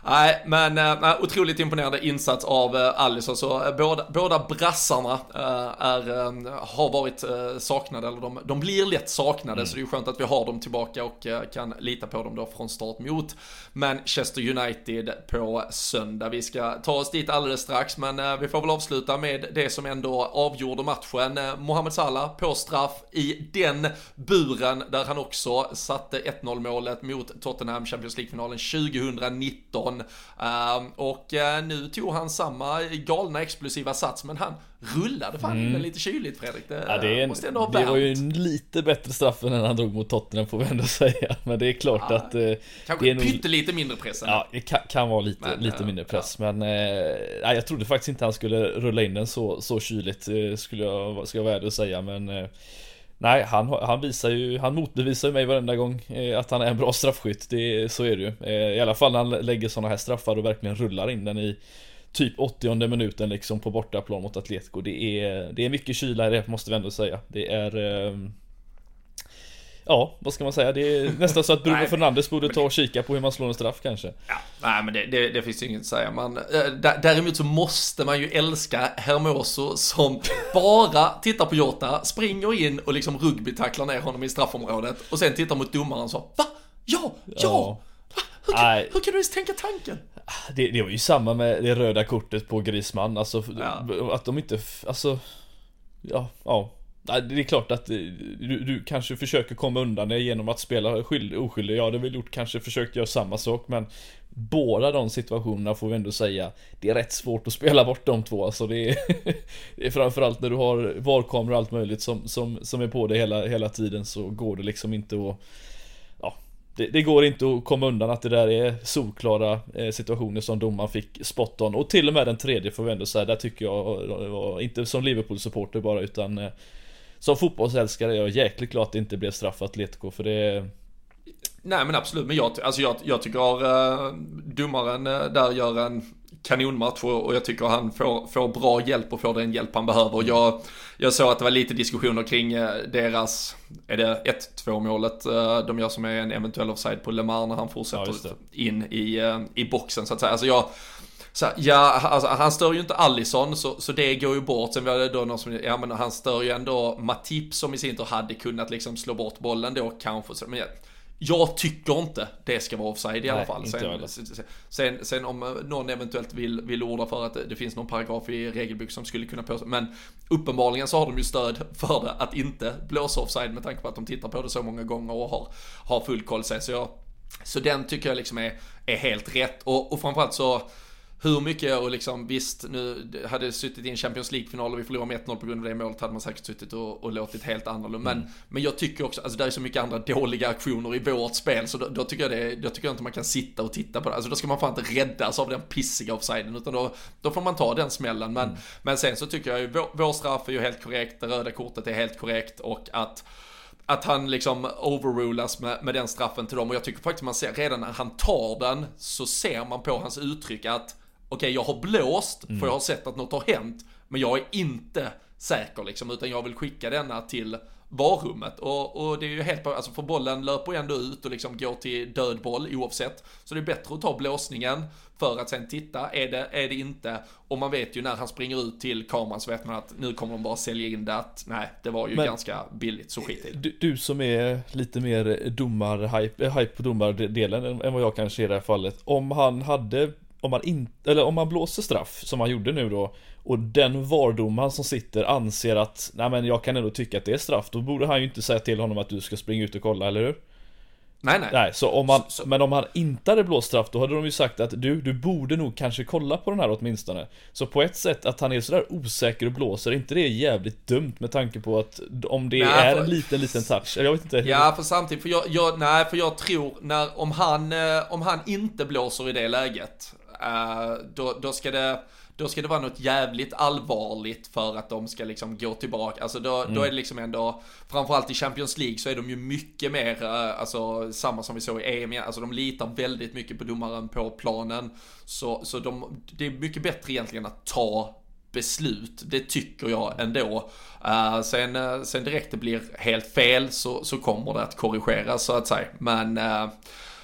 Nej, men äh, otroligt imponerande insats av äh, Alisson. Så äh, båda, båda brassarna äh, är, har varit saknade, eller de, de blir lätt saknade. Mm. Så det är ju skönt att vi har dem tillbaka och kan lita på dem då från start mot Manchester United på söndag. Vi ska ta oss dit alldeles strax, men vi får väl avsluta med det som ändå avgjorde matchen. Mohamed Salah på straff i den buren där han också satte 1-0 målet mot Tottenham Champions League-finalen 2019. Uh, och uh, nu tog han samma galna explosiva sats, men han rullade fan mm. lite kyligt Fredrik. Det, ja, det, är en, måste ändå ha det var ju en lite bättre straff än han drog mot Tottenham får vi ändå säga. Men det är klart ja, att... Uh, kanske det är pyttelite mindre press Ja, det kan, kan vara lite, men, lite mindre press. Ja. Men uh, jag trodde faktiskt inte han skulle rulla in den så, så kyligt, skulle jag, ska jag vara ärlig och säga. Men Nej, han, han visar ju, han motbevisar ju mig varenda gång eh, att han är en bra straffskytt. Det, så är det ju. Eh, I alla fall när han lägger sådana här straffar och verkligen rullar in den i typ 80 minuten liksom på bortaplan mot Atletico. Det är, det är mycket kyla i det måste vi ändå säga. Det är... Eh, Ja, vad ska man säga? Det är nästan så att Bruno Fernandes borde ta och kika på hur man slår en straff kanske. Ja, nej men det, det, det finns ju inget att säga. Man, äh, däremot så måste man ju älska Hermoso som bara tittar på Jota, springer in och liksom rugbytacklar ner honom i straffområdet och sen tittar mot domaren och så Va? Ja! Ja! ja. Hur, kan, hur kan du ens tänka tanken? Det, det, var ju samma med det röda kortet på Grisman, alltså ja. att de inte, alltså Ja, ja det är klart att eh, du, du, kanske försöker komma undan det genom att spela oskyldig. Jag hade väl gjort kanske försökt göra samma sak men Båda de situationerna får vi ändå säga Det är rätt svårt att spela bort de två alltså det är, det är framförallt när du har VAR-kameror och allt möjligt som, som, som är på dig hela, hela tiden så går det liksom inte att Ja det, det, går inte att komma undan att det där är solklara eh, situationer som domaren fick spot on och till och med den tredje får vi ändå säga, där tycker jag eh, var, inte som Liverpool-supporter bara utan som fotbollsälskare är jag jäkligt glad att det inte blev straff för Atletico för det Nej men absolut, men jag, alltså jag, jag tycker uh, domaren uh, där gör en kanonmatch och, jag tycker han får, får bra hjälp och får den hjälp han behöver. Jag, jag såg att det var lite diskussioner kring uh, deras, är det 1-2 målet de gör som är en eventuell offside på Lemar när han fortsätter ja, in i, i boxen så att säga. Alltså jag, så, ja, alltså, han stör ju inte Allison så, så det går ju bort. Sen var det då någon som, ja men han stör ju ändå Matip som i sin tur hade kunnat liksom slå bort bollen då kanske. Men jag, jag tycker inte det ska vara offside i alla fall. Sen, sen, sen, om eh, någon eventuellt vill, vill orda för att det finns någon paragraf i regelbok som skulle kunna påstå. Men uppenbarligen så har de ju stöd för det att inte blåsa offside med tanke på att de tittar på det så många gånger och har, har full koll. Så, jag, så den tycker jag liksom är, är helt rätt. Och, och framförallt så hur mycket och liksom visst, nu hade suttit i en Champions League-final och vi förlorade med 1-0 på grund av det målet hade man säkert suttit och, och låtit helt annorlunda. Mm. Men, men jag tycker också, alltså det är så mycket andra dåliga aktioner i vårt spel så då, då, tycker jag det, då tycker jag inte man kan sitta och titta på det. Alltså då ska man fan inte räddas av den pissiga offsiden utan då, då får man ta den smällen. Men, mm. men sen så tycker jag ju vår, vår straff är ju helt korrekt, det röda kortet är helt korrekt och att att han liksom overrulas med, med den straffen till dem och jag tycker faktiskt man ser redan när han tar den så ser man på hans uttryck att okej jag har blåst mm. för jag har sett att något har hänt, men jag är inte säker liksom, utan jag vill skicka denna till varummet. Och, och det är ju helt alltså för bollen löper ju ändå ut och liksom går till död boll oavsett. Så det är bättre att ta blåsningen för att sen titta, är det, är det inte? Och man vet ju när han springer ut till kameran så vet man att nu kommer de bara sälja in det att nej, det var ju Men, ganska billigt, så skit i du, du som är lite mer domar-hype, hype på domardelen än vad jag kanske är i det här fallet. Om han hade om man inte, eller om man blåser straff som han gjorde nu då och den vardomaren som sitter anser att nej men jag kan ändå tycka att det är straff då borde han ju inte säga till honom att du ska springa ut och kolla, eller hur? Nej, nej. Nej, så om man, så, så. men om han inte hade blåst straff då hade de ju sagt att du, du borde nog kanske kolla på den här åtminstone. Så på ett sätt att han är sådär osäker och blåser, är inte det jävligt dumt med tanke på att om det nej, är för, en liten, liten touch? Jag vet inte. Hur... Ja, för samtidigt, för jag, jag, nej, för jag tror när, om han, eh, om han inte blåser i det läget, då, då ska det då ska det vara något jävligt allvarligt för att de ska liksom gå tillbaka. Alltså då, mm. då är det liksom ändå, framförallt i Champions League så är de ju mycket mer, eh, alltså samma som vi såg i EM, alltså de litar väldigt mycket på domaren på planen. Så, så de, det är mycket bättre egentligen att ta beslut, det tycker jag ändå. Uh, sen, sen direkt det blir helt fel så, så kommer det att korrigeras så att säga. Men uh,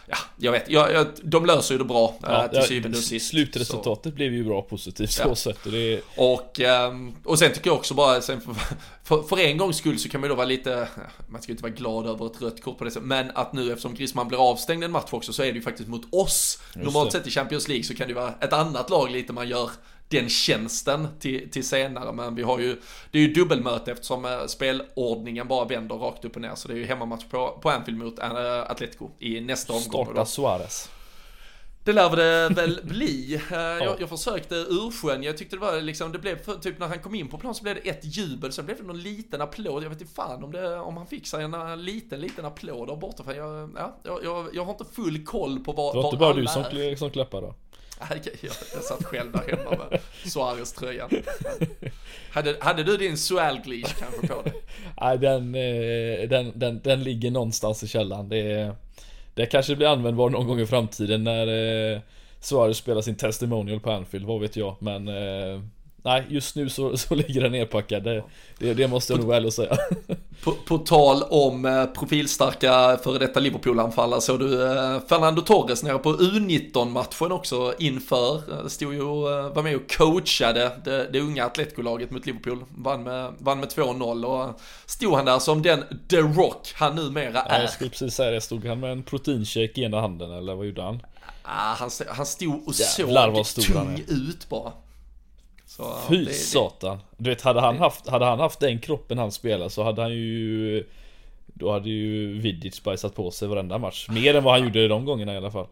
ja, jag vet, jag, jag, de löser ju det bra ja, till syvende och sist. Slutresultatet så. blev ju bra positivt så ja. sätt. Och, det... och, um, och sen tycker jag också bara, sen för, för, för, en gångs skull så kan man ju då vara lite, man ska ju inte vara glad över ett rött kort på det sättet, men att nu eftersom Griezmann blir avstängd en match också så är det ju faktiskt mot oss. Just Normalt det. sett i Champions League så kan det ju vara ett annat lag lite man gör den tjänsten till, till senare. Men vi har ju, det är ju dubbelmöte eftersom äh, spelordningen bara vänder rakt upp och ner. Så det är ju hemmamatch på, på Anfield mot äh, Atletico i nästa omgång. Starta Suarez. Det lär det väl bli. Eh, jag, jag försökte urskönja, jag tyckte det var liksom, det blev för, typ när han kom in på plan så blev det ett jubel, sen blev det någon liten applåd. Jag vet inte fan om, det, om han fick sig en liten, liten applåd där borta. För jag, ja, jag, jag, jag har inte full koll på vad Det var inte bara du som, som klappade då? Jag, jag satt själv där hemma med Suarez-tröjan. Hade, hade du din Sualglish kanske på dig? Nej, den, eh, den, den, den ligger någonstans i källaren. Det, det kanske blir användbar någon gång i framtiden när eh, Suarez spelar sin testimonial på Anfield, vad vet jag. Men eh, nej, just nu så, så ligger den nerpackad. Det, det, det måste jag nog väl säga. På, på tal om eh, profilstarka före detta Liverpool-anfallare så du eh, Fernando Torres nere på U19-matchen också inför. Eh, stod ju och var med och coachade det, det unga Atletico-laget mot Liverpool. Vann med, vann med 2-0 och stod han där som den The Rock han numera är. Ja, jag skulle precis säga det. Stod han med en proteinshake i ena handen eller vad gjorde han? Ah, han, han stod och Jävlar såg tung ut bara. Så, Fy det- satan. Du vet, hade han, haft, hade han haft den kroppen han spelar så hade han ju... Då hade ju Vidic bajsat på sig varenda match. Mer än vad han gjorde de gångerna i alla fall.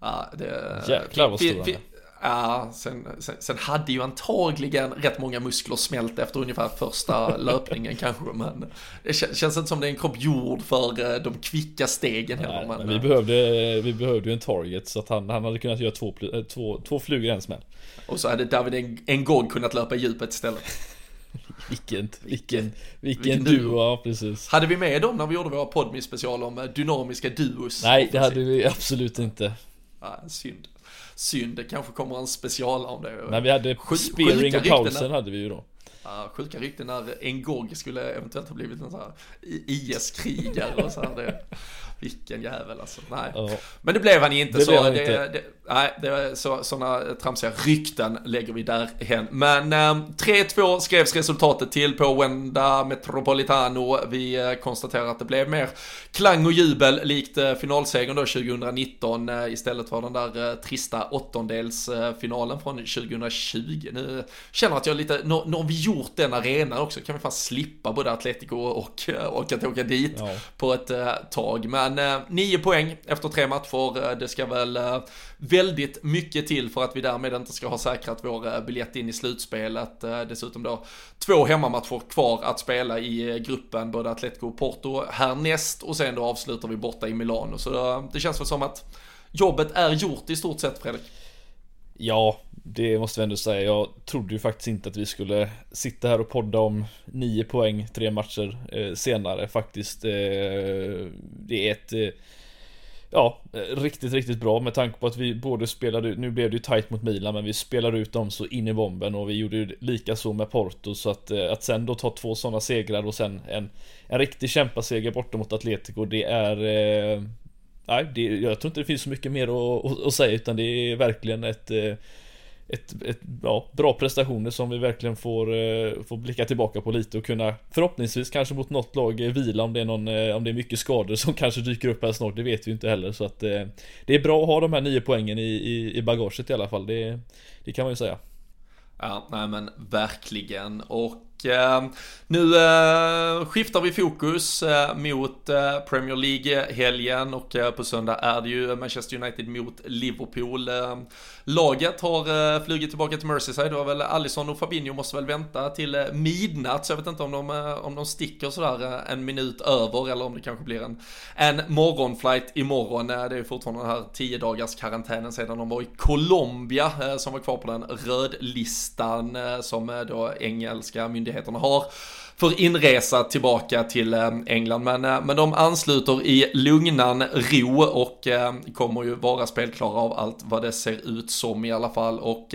Ja, det... Jäklar vad stor han är. Ja, sen, sen, sen hade ju antagligen rätt många muskler smält efter ungefär första löpningen kanske, men det kän- känns inte som det är en kropp gjord för eh, de kvicka stegen heller. Nej, Men, vi eh, behövde, vi behövde ju en target så att han, han hade kunnat göra två, eh, två, två flugor i en smäll. och så hade David en, en gång kunnat löpa i djupet istället. Vilken, vilken, vilken, vilken duo, ja precis. Hade vi med dem när vi gjorde våra podmi special om dynamiska duos? Nej, det hade vi absolut inte. Ja, synd. Synd, det kanske kommer en special om det. Men vi hade Sjuk- Spearing och Paulsen hade vi ju då. Ja, sjuka rykten när Ngog skulle eventuellt ha blivit en sån här IS-krigare och så här. Det, vilken jävel alltså. Nej. Ja. Men det blev han inte Det så. blev han det, inte. Det, nej, det så, sådana tramsiga rykten lägger vi där hen. Men eh, 3-2 skrevs resultatet till på Wenda Metropolitano. Vi eh, konstaterar att det blev mer klang och jubel likt eh, finalsegern då 2019 eh, istället för den där eh, trista åttondelsfinalen från 2020. Nu känner jag att jag lite, nu, nu har vi gjort den arenan också, kan vi fan slippa både Atletico och, eh, och att åka dit Ja. på ett eh, tag. Men eh, nio poäng efter tre matcher, eh, det ska väl eh, väldigt mycket till för att vi därmed inte ska ha säkrat vår eh, biljett in i slutspelet. Eh, dessutom då två hemmamatcher kvar att spela i eh, gruppen, både Atletico och Porto härnäst och sen då avslutar vi borta i Milano. Så eh, det känns väl som att jobbet är gjort i stort sett Fredrik. Ja, det måste vi ändå säga. Jag trodde ju faktiskt inte att vi skulle sitta här och podda om nio poäng tre matcher eh, senare faktiskt. Eh, det är ett eh, Ja, riktigt, riktigt bra med tanke på att vi både spelade ut, nu blev det ju tight mot Milan men vi spelade ut dem så in i bomben och vi gjorde ju lika så med Porto så att, eh, att sen då ta två sådana segrar och sen en, en riktig kämpaseger borta mot Atletico det är eh, Nej, det, jag tror inte det finns så mycket mer att, att, att säga utan det är verkligen ett eh, ett, ett ja, bra prestationer som vi verkligen får, eh, får blicka tillbaka på lite och kunna förhoppningsvis kanske mot något lag eh, vila om det är någon, om det är mycket skador som kanske dyker upp här snart, det vet vi inte heller så att Det är bra att ha de här nio poängen i, i, i bagaget i alla fall, det, det kan man ju säga Ja, nej men verkligen. Och Eh, nu eh, skiftar vi fokus eh, mot eh, Premier League-helgen och eh, på söndag är det ju Manchester United mot Liverpool. Eh, laget har eh, flugit tillbaka till Merseyside, det var väl Alisson och Fabinho måste väl vänta till eh, midnatt, så jag vet inte om de, eh, om de sticker sådär eh, en minut över eller om det kanske blir en, en morgonflight imorgon. Eh, det är fortfarande den här 10 dagars karantänen sedan de var i Colombia eh, som var kvar på den rödlistan eh, som eh, då engelska myndigheter myndigheterna har för inresa tillbaka till eh, England. Men, eh, men de ansluter i lugnan ro och eh, kommer ju vara spelklara av allt vad det ser ut som i alla fall. Och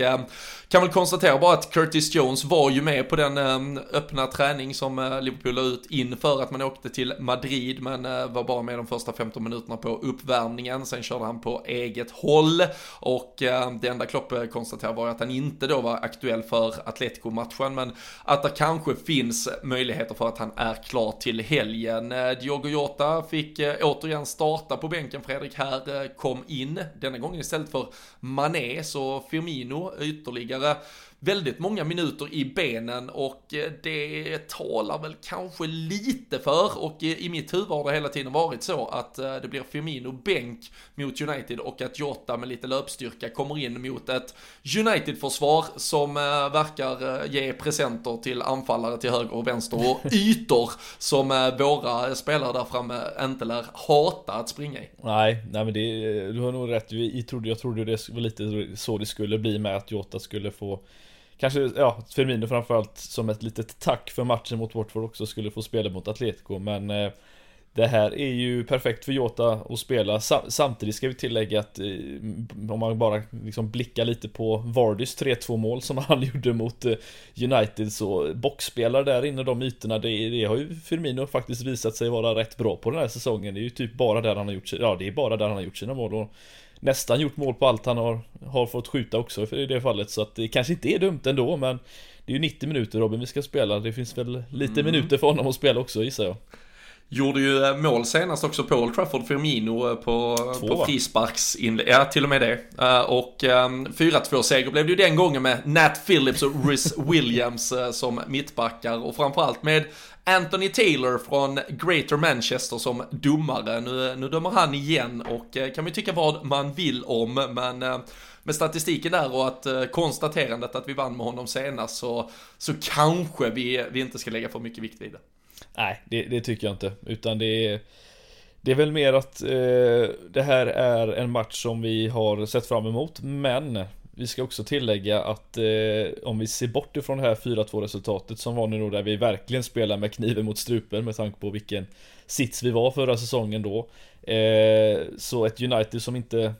kan väl konstatera bara att Curtis Jones var ju med på den öppna träning som Liverpool la ut inför att man åkte till Madrid men var bara med de första 15 minuterna på uppvärmningen. Sen körde han på eget håll och det enda Klopp konstaterade var att han inte då var aktuell för Atletico-matchen men att det kanske finns möjligheter för att han är klar till helgen. Eh, Diogo Jota fick eh, återigen starta på bänken. Fredrik här eh, kom in, denna gången istället för Mané, så Firmino ytterligare väldigt många minuter i benen och eh, det talar väl kanske lite för och i mitt huvud har det hela tiden varit så att eh, det blir Firmino bänk mot United och att Jota med lite löpstyrka kommer in mot ett United-försvar som eh, verkar ge presenter till anfallare till höger och vänster och ytor som våra spelare där framme inte lär hata att springa i. Nej, nej men det, du har nog rätt. Vi trodde, jag trodde det var lite så det skulle bli med att Jota skulle få Kanske, ja, Firmino framförallt som ett litet tack för matchen mot Watford också skulle få spela mot Atletico men eh, det här är ju perfekt för Jota att spela. Samtidigt ska vi tillägga att eh, om man bara liksom blickar lite på Vardys 3-2 mål som han gjorde mot eh, United så boxspelare där inne de ytorna det, det har ju Firmino faktiskt visat sig vara rätt bra på den här säsongen. Det är ju typ bara där han har gjort, ja det är bara där han har gjort sina mål och nästan gjort mål på allt han har, har fått skjuta också i det fallet så att det kanske inte är dumt ändå men det är ju 90 minuter Robin vi ska spela. Det finns väl lite mm. minuter för honom att spela också gissar jag. Gjorde ju eh, mål senast också på Old Trafford, Firmino eh, på, Två, på frisparksinlägg. Ja, till och med det. Eh, och 4-2 seger blev det ju den gången med Nat Phillips och Rhys Williams som mittbackar. Och framförallt med Anthony Taylor från Greater Manchester som domare. Nu, nu dömer han igen och eh, kan man ju tycka vad man vill om, men eh, med statistiken där och att eh, konstaterandet att vi vann med honom senast så, så kanske vi, vi inte ska lägga för mycket vikt vid det. Nej, det, det, tycker jag inte. Utan det är Det är väl mer att eh, det här är en match som vi har sett fram emot. Men vi ska också tillägga att eh, om vi ser bort ifrån det här 4-2 resultatet som var nu då där vi verkligen spelar med kniven mot strupen med tanke på vilken sits vi var förra säsongen då. Eh, så ett United som inte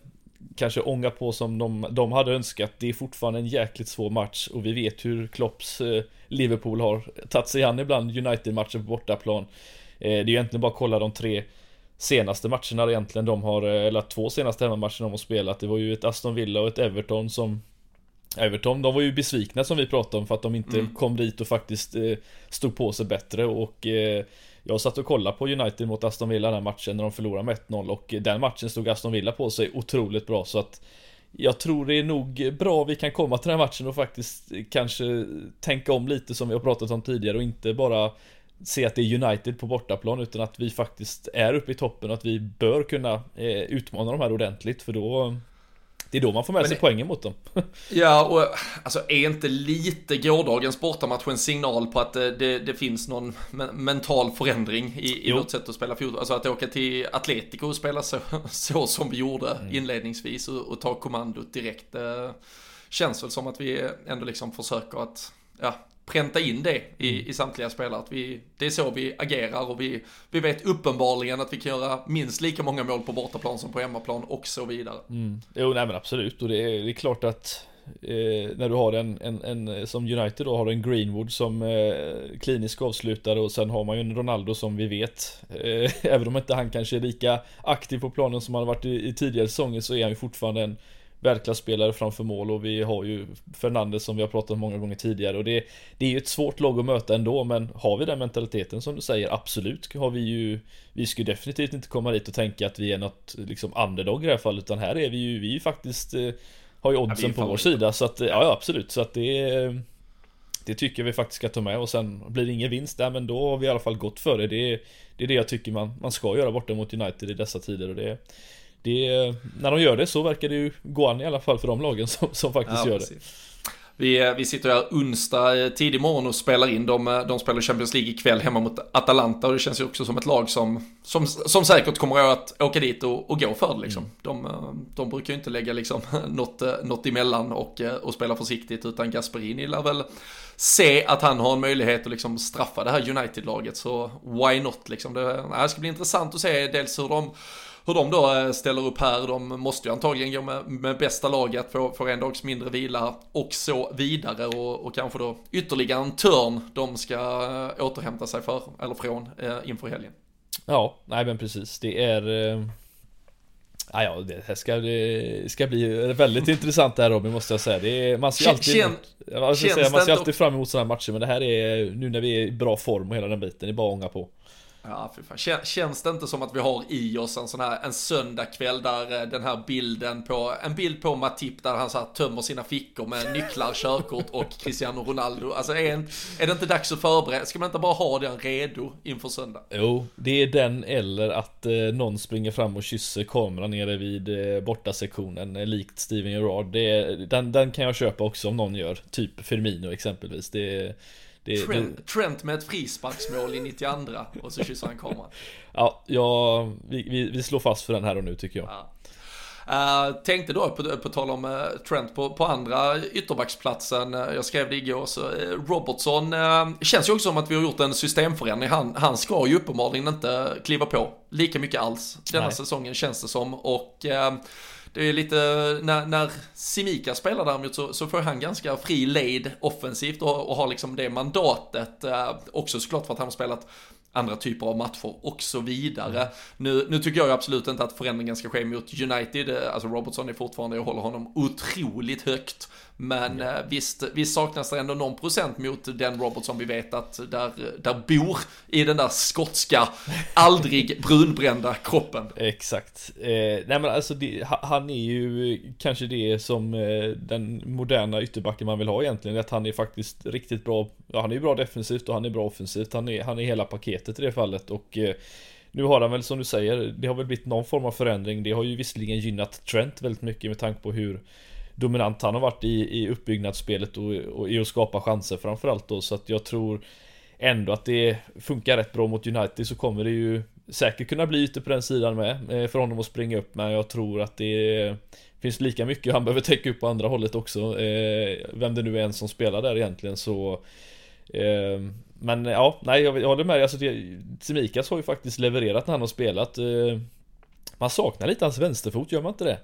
kanske ångar på som de, de hade önskat. Det är fortfarande en jäkligt svår match och vi vet hur Klopps eh, Liverpool har tagit sig an ibland United-matcher på bortaplan. Eh, det är egentligen bara att kolla de tre senaste matcherna egentligen de har, eh, eller två senaste hemmamatcherna de har spelat. Det var ju ett Aston Villa och ett Everton som Everton, de var ju besvikna som vi pratade om för att de inte mm. kom dit och faktiskt eh, stod på sig bättre och eh, jag satt och kollade på United mot Aston Villa den här matchen när de förlorade med 1-0 och den matchen stod Aston Villa på sig otroligt bra så att jag tror det är nog bra vi kan komma till den här matchen och faktiskt kanske tänka om lite som vi har pratat om tidigare och inte bara se att det är United på bortaplan utan att vi faktiskt är uppe i toppen och att vi bör kunna eh, utmana de här ordentligt för då det är då man får med Men sig det... poängen mot dem. ja, och alltså är inte lite gårdagens bortamatch en signal på att det, det, det finns någon mental förändring i, i vårt sätt att spela fotboll? Alltså att åka till Atletico och spela så, så som vi gjorde mm. inledningsvis och, och ta kommandot direkt. Det känns väl som att vi ändå liksom försöker att ja, pränta in det i, mm. i samtliga spelare. Att vi, det är så vi agerar och vi, vi vet uppenbarligen att vi kan göra minst lika många mål på bortaplan som på hemmaplan och så vidare. Mm. Jo, nej men absolut. Och det är, det är klart att eh, när du har en, en, en, som United då har en Greenwood som eh, klinisk avslutare och sen har man ju en Ronaldo som vi vet, eh, även om inte han kanske är lika aktiv på planen som han har varit i, i tidigare säsonger så är han ju fortfarande en världsklasspelare framför mål och vi har ju Fernandes som vi har pratat om många gånger tidigare och det, det är ju ett svårt lag att möta ändå men har vi den mentaliteten som du säger absolut har vi ju Vi skulle definitivt inte komma dit och tänka att vi är något liksom underdog i det här fallet utan här är vi ju, vi är ju faktiskt eh, Har ju oddsen ja, på vår sida så att, ja, ja absolut så att det Det tycker vi faktiskt ska ta med och sen blir det ingen vinst där men då har vi i alla fall gått för det Det är det, är det jag tycker man, man ska göra borta mot United i dessa tider och det det, när de gör det så verkar det ju gå an i alla fall för de lagen som, som faktiskt ja, gör det. Vi, vi sitter här onsdag eh, tidig morgon och spelar in. De, eh, de spelar Champions League ikväll hemma mot Atalanta och det känns ju också som ett lag som, som, som säkert kommer att åka dit och, och gå för det liksom. Mm. De, eh, de brukar ju inte lägga liksom något, något emellan och, och spela försiktigt utan Gasperini lär väl se att han har en möjlighet att liksom straffa det här United-laget så why not liksom. Det, det ska bli intressant att se dels hur de hur de då eh, ställer upp här, de måste ju antagligen gå med, med bästa laget, få, få en dags mindre vila och så vidare och, och kanske då ytterligare en törn de ska äh, återhämta sig för, eller från, äh, inför helgen. Ja, nej men precis, det är äh... Ja, det här ska, det ska bli väldigt intressant det här Robin måste jag säga. Det är, man ser alltid, Kän, jag säga, man ser alltid fram emot sådana här matcher men det här är nu när vi är i bra form och hela den biten, det är bara att ånga på. Ja, för fan. Känns det inte som att vi har i oss en sån här en söndagkväll där eh, den här bilden på, en bild på Matip där han så här tömmer sina fickor med nycklar, körkort och Cristiano Ronaldo. Alltså är, en, är det inte dags att förbereda? Ska man inte bara ha den redo inför söndag? Jo, det är den eller att eh, någon springer fram och kysser kameran nere vid eh, bortasektionen eh, likt Steven Gerrard. Det, den, den kan jag köpa också om någon gör, typ Firmino exempelvis. Det det, Trent, det... Trent, med ett frisparksmål i 92 och så kysser han kameran. Ja, ja vi, vi, vi, slår fast för den här och nu tycker jag. Ja. Uh, tänkte då, på, på tal om uh, Trent, på, på andra ytterbacksplatsen, uh, jag skrev det igår, så Robertson, känns ju också som att vi har gjort en systemförändring. Han, han ska ju uppenbarligen inte kliva på lika mycket alls denna Nej. säsongen känns det som. Och det är lite, när, när Simika spelar däremot så, så får han ganska fri lead offensivt och, och har liksom det mandatet. också såklart för att han har spelat andra typer av matcher och så vidare. Mm. Nu, nu tycker jag absolut inte att förändringen ska ske mot United, alltså Robertson är fortfarande, jag håller honom otroligt högt. Men mm. visst, visst saknas det ändå någon procent mot den Robertson vi vet att där, där bor i den där skotska, aldrig brunbrända kroppen. Exakt. Eh, nej men alltså det, han är ju kanske det som eh, den moderna ytterbacken man vill ha egentligen. Att han är faktiskt riktigt bra. Ja, han är bra defensivt och han är bra offensivt. Han är, han är hela paketet i det fallet och eh, nu har han väl som du säger, det har väl blivit någon form av förändring. Det har ju visserligen gynnat Trent väldigt mycket med tanke på hur dominant han har varit i, i uppbyggnadsspelet och, och i att skapa chanser framförallt då. Så att jag tror ändå att det funkar rätt bra mot United så kommer det ju säkert kunna bli ute på den sidan med eh, för honom att springa upp men jag tror att det finns lika mycket han behöver täcka upp på andra hållet också. Eh, vem det nu är en som spelar där egentligen så eh, men ja, nej jag, håller med dig. Alltså, Tsimikas har ju faktiskt levererat när han har spelat. Man saknar lite hans vänsterfot, gör man inte det?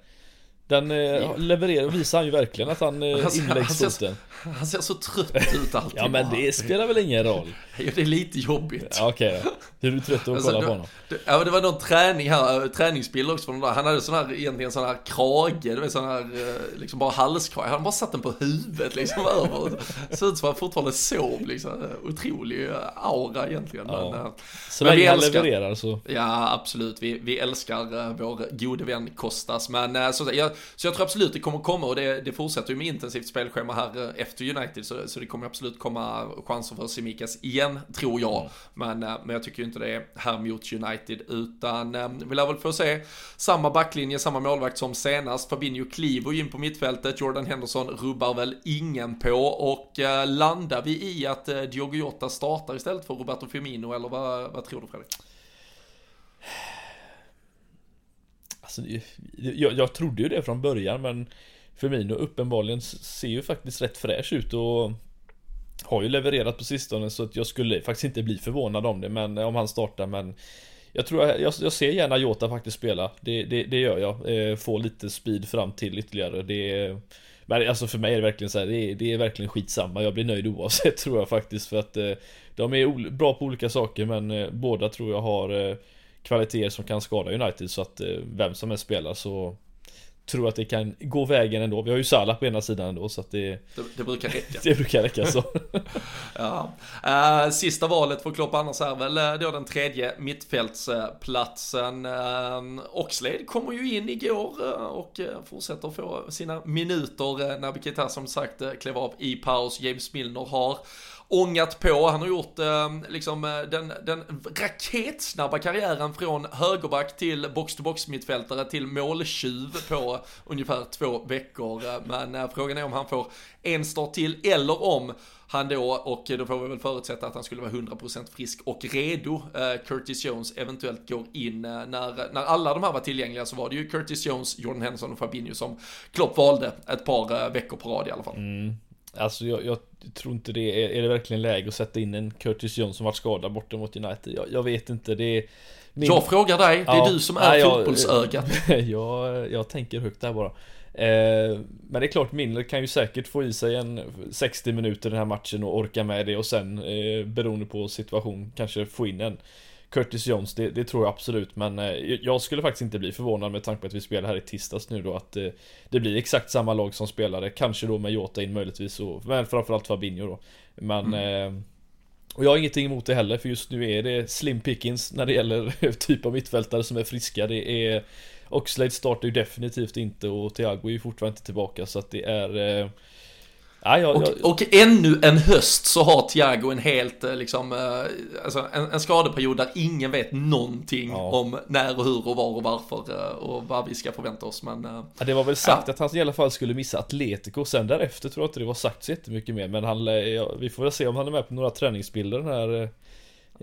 Den eh, levererar, visar han ju verkligen att han eh, inläggsfoten. Han, han ser så trött ut alltid. ja men det spelar väl ingen roll. Jo det är lite jobbigt. Ja, Okej okay, då. Är du trött att alltså, kolla på honom? Ja det var någon träning här, träningsbild också från där. Han hade sån här, egentligen sån här krage, du vet sån här, eh, liksom bara halskrage. Han bara satt den på huvudet liksom över. Såg ut som att han fortfarande sov liksom. Otrolig eh, aura egentligen. Ja. Men, så men länge han levererar så. Ja absolut, vi, vi älskar vår gode vän Kostas. Men så, jag, så jag tror absolut det kommer komma och det, det fortsätter ju med intensivt spelschema här eh, efter United så, så det kommer absolut komma chanser för Simikas igen tror jag. Mm. Men, eh, men jag tycker ju inte det är här mot United utan eh, vi lär väl få se samma backlinje, samma målvakt som senast. Fabinho kliver ju in på mittfältet, Jordan Henderson rubbar väl ingen på och landar vi i att Diogo Jota startar istället för Roberto Firmino eller vad, vad tror du Fredrik? Alltså, jag, jag trodde ju det från början men Firmino uppenbarligen ser ju faktiskt rätt fräsch ut och har ju levererat på sistone så att jag skulle faktiskt inte bli förvånad om det men eh, om han startar men jag tror jag, jag, jag ser gärna Jota faktiskt spela. Det, det, det gör jag. Eh, Få lite speed fram till ytterligare. Det Men alltså för mig är det verkligen så här, det, är, det är verkligen skitsamma. Jag blir nöjd oavsett tror jag faktiskt för att eh, De är bra på olika saker men eh, båda tror jag har eh, kvaliteter som kan skada United så att eh, vem som än spelar så tror att det kan gå vägen ändå. Vi har ju Salah på ena sidan ändå så att det Det, det brukar räcka. det brukar räcka så. ja. Uh, sista valet för Klopp annars är väl uh, då den tredje mittfältsplatsen. Uh, Oxlade kommer ju in igår uh, och fortsätter få sina minuter när Bikita som sagt klev av i paus. James Milner har ångat på. Han har gjort ehm, liksom, eh, liksom den, den raketsnabba karriären från högerback till box-to-box mittfältare till måltjuv på ungefär två veckor. Eh, men eh, frågan är om han får en start till eller om han då, och då får vi väl förutsätta att han skulle vara 100% frisk och redo. Eh, Curtis Jones eventuellt går in. Eh, när, när alla de här var tillgängliga så var det ju Curtis Jones, Jordan Henderson och Fabinho som Klopp valde ett par veckor på rad i alla fall. Mm. Alltså jag, jag, tror inte det är, är det verkligen läge att sätta in en Curtis Jones som varit skadad borta mot United? Jag, jag vet inte, det är min... Jag frågar dig, det är ja, du som är nej, fotbollsögat. Jag, jag, tänker högt där bara. Eh, men det är klart, Milner kan ju säkert få i sig en 60 minuter den här matchen och orka med det och sen eh, beroende på situation kanske få in en Curtis Jones, det, det, tror jag absolut men eh, jag skulle faktiskt inte bli förvånad med tanke på att vi spelar här i tisdags nu då att eh, det blir exakt samma lag som spelare, kanske då med Jota in möjligtvis och, men framförallt Fabinho då. Men mm. eh, och jag har ingenting emot det heller för just nu är det slim pickings när det gäller typ av mittfältare som är friska. Det är Oxlade startar ju definitivt inte och Thiago är ju fortfarande inte tillbaka så att det är Ja, ja, och, ja. och ännu en höst så har Thiago en helt, eh, liksom, eh, alltså en, en skadeperiod där ingen vet någonting om när och hur och var och varför eh, och vad vi ska förvänta oss. Men, ja, det var väl sagt att han i alla fall skulle missa Atletico, sen därefter tror jag inte det var sagt så jättemycket mer. Men han, vi får väl se om han är med på några träningsbilder den här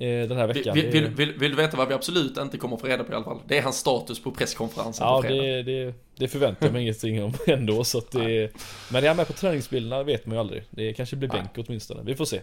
den här veckan. Vill, vill, vill, vill, du veta vad vi absolut inte kommer få reda på i alla fall? Det är hans status på presskonferensen Ja, på det, det, det förväntar jag mig ingenting om ändå så att det, Men är han med på träningsbilderna vet man ju aldrig. Det kanske blir bänk åtminstone. Vi får se.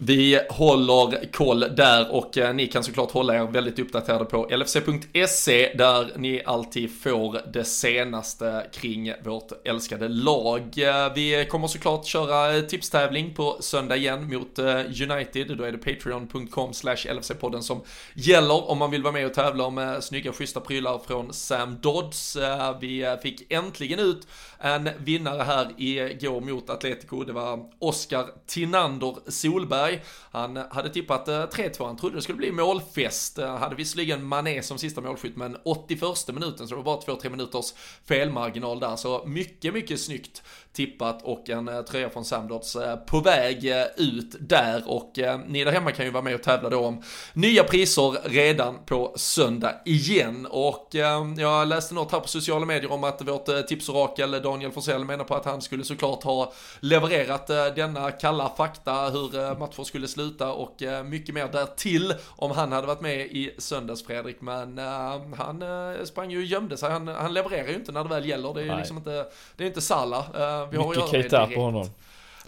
Vi håller koll där och eh, ni kan såklart hålla er väldigt uppdaterade på lfc.se där ni alltid får det senaste kring vårt älskade lag. Eh, vi kommer såklart köra tipstävling på söndag igen mot eh, United. Då är det patreon.com slash LFC-podden som gäller om man vill vara med och tävla om snygga schyssta prylar från Sam Dodds. Vi fick äntligen ut en vinnare här igår mot Atletico. Det var Oskar Tinander Solberg. Han hade tippat eh, 3-2, han trodde det skulle bli målfest. Han hade visserligen Mané som sista målskytt, men 81 minuten, så det var bara 2-3 minuters felmarginal där. Så mycket, mycket snyggt tippat och en eh, tröja från Samdots på väg ut där. Och ni där hemma kan ju vara med och tävla då om nya priser redan på söndag igen. Och jag läste något här på sociala medier om att vårt tipsorakel Daniel Forsell menar på att han skulle såklart ha levererat denna kalla fakta hur matcher skulle sluta och eh, mycket mer därtill om han hade varit med i söndags Fredrik. Men han sprang ju och gömde sig. Han, han levererar ju inte när det väl gäller. Det är ju liksom inte, det är inte Salah. Vi mycket Keita på honom.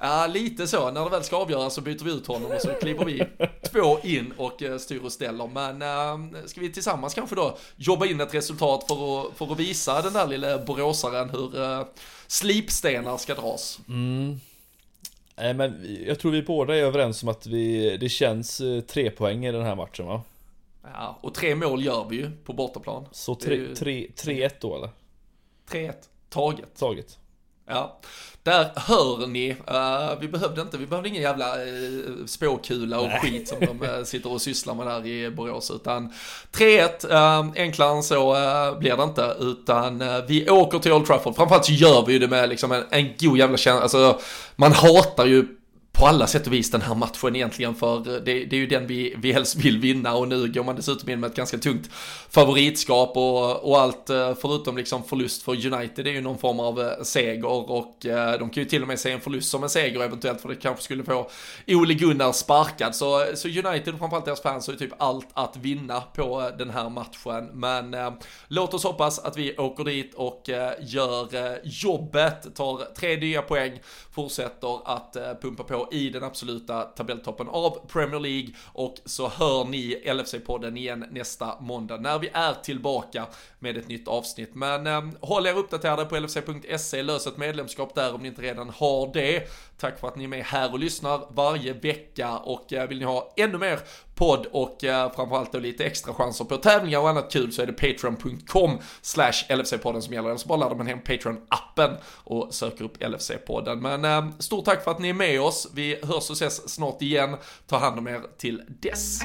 Ja, lite så. När det väl ska avgöras så byter vi ut honom och så kliver vi två in och styr och ställer. Men äh, ska vi tillsammans kanske då jobba in ett resultat för att, för att visa den där lilla boråsaren hur äh, slipstenar ska dras? Mm. Nej men jag tror vi båda är överens om att vi, det känns eh, tre poäng i den här matchen va? Ja, och tre mål gör vi ju på bortaplan. Så 3-1 då eller? 3-1, taget. Taget. Ja, där hör ni, uh, vi behövde inte, vi behövde ingen jävla uh, spåkula och Nej. skit som de uh, sitter och sysslar med där i Borås, utan 3-1, uh, enklare än så uh, blir det inte, utan vi åker till Old Trafford, framförallt så gör vi ju det med liksom en, en god jävla känsla, alltså man hatar ju på alla sätt och vis den här matchen egentligen för det, det, är ju den vi, vi helst vill vinna och nu går man dessutom in med ett ganska tungt favoritskap och, och allt eh, förutom liksom förlust för United det är ju någon form av eh, seger och eh, de kan ju till och med se en förlust som en seger eventuellt för det kanske skulle få Ole Gunnar sparkad. Så, så United och framförallt deras fans har ju typ allt att vinna på den här matchen. Men eh, låt oss hoppas att vi åker dit och eh, gör eh, jobbet, tar tre nya poäng, fortsätter att pumpa på i den absoluta tabelltoppen av Premier League och så hör ni LFC-podden igen nästa måndag när vi är tillbaka med ett nytt avsnitt. Men eh, håll er uppdaterade på LFC.se, lös ett medlemskap där om ni inte redan har det. Tack för att ni är med här och lyssnar varje vecka och eh, vill ni ha ännu mer podd och eh, framförallt då lite extra chanser på tävlingar och annat kul så är det patreon.com slash LFC-podden som gäller. Eller så bara laddar man hem Patreon-appen och söker upp LFC-podden. Men eh, stort tack för att ni är med oss. Vi hörs och ses snart igen. Ta hand om er till dess.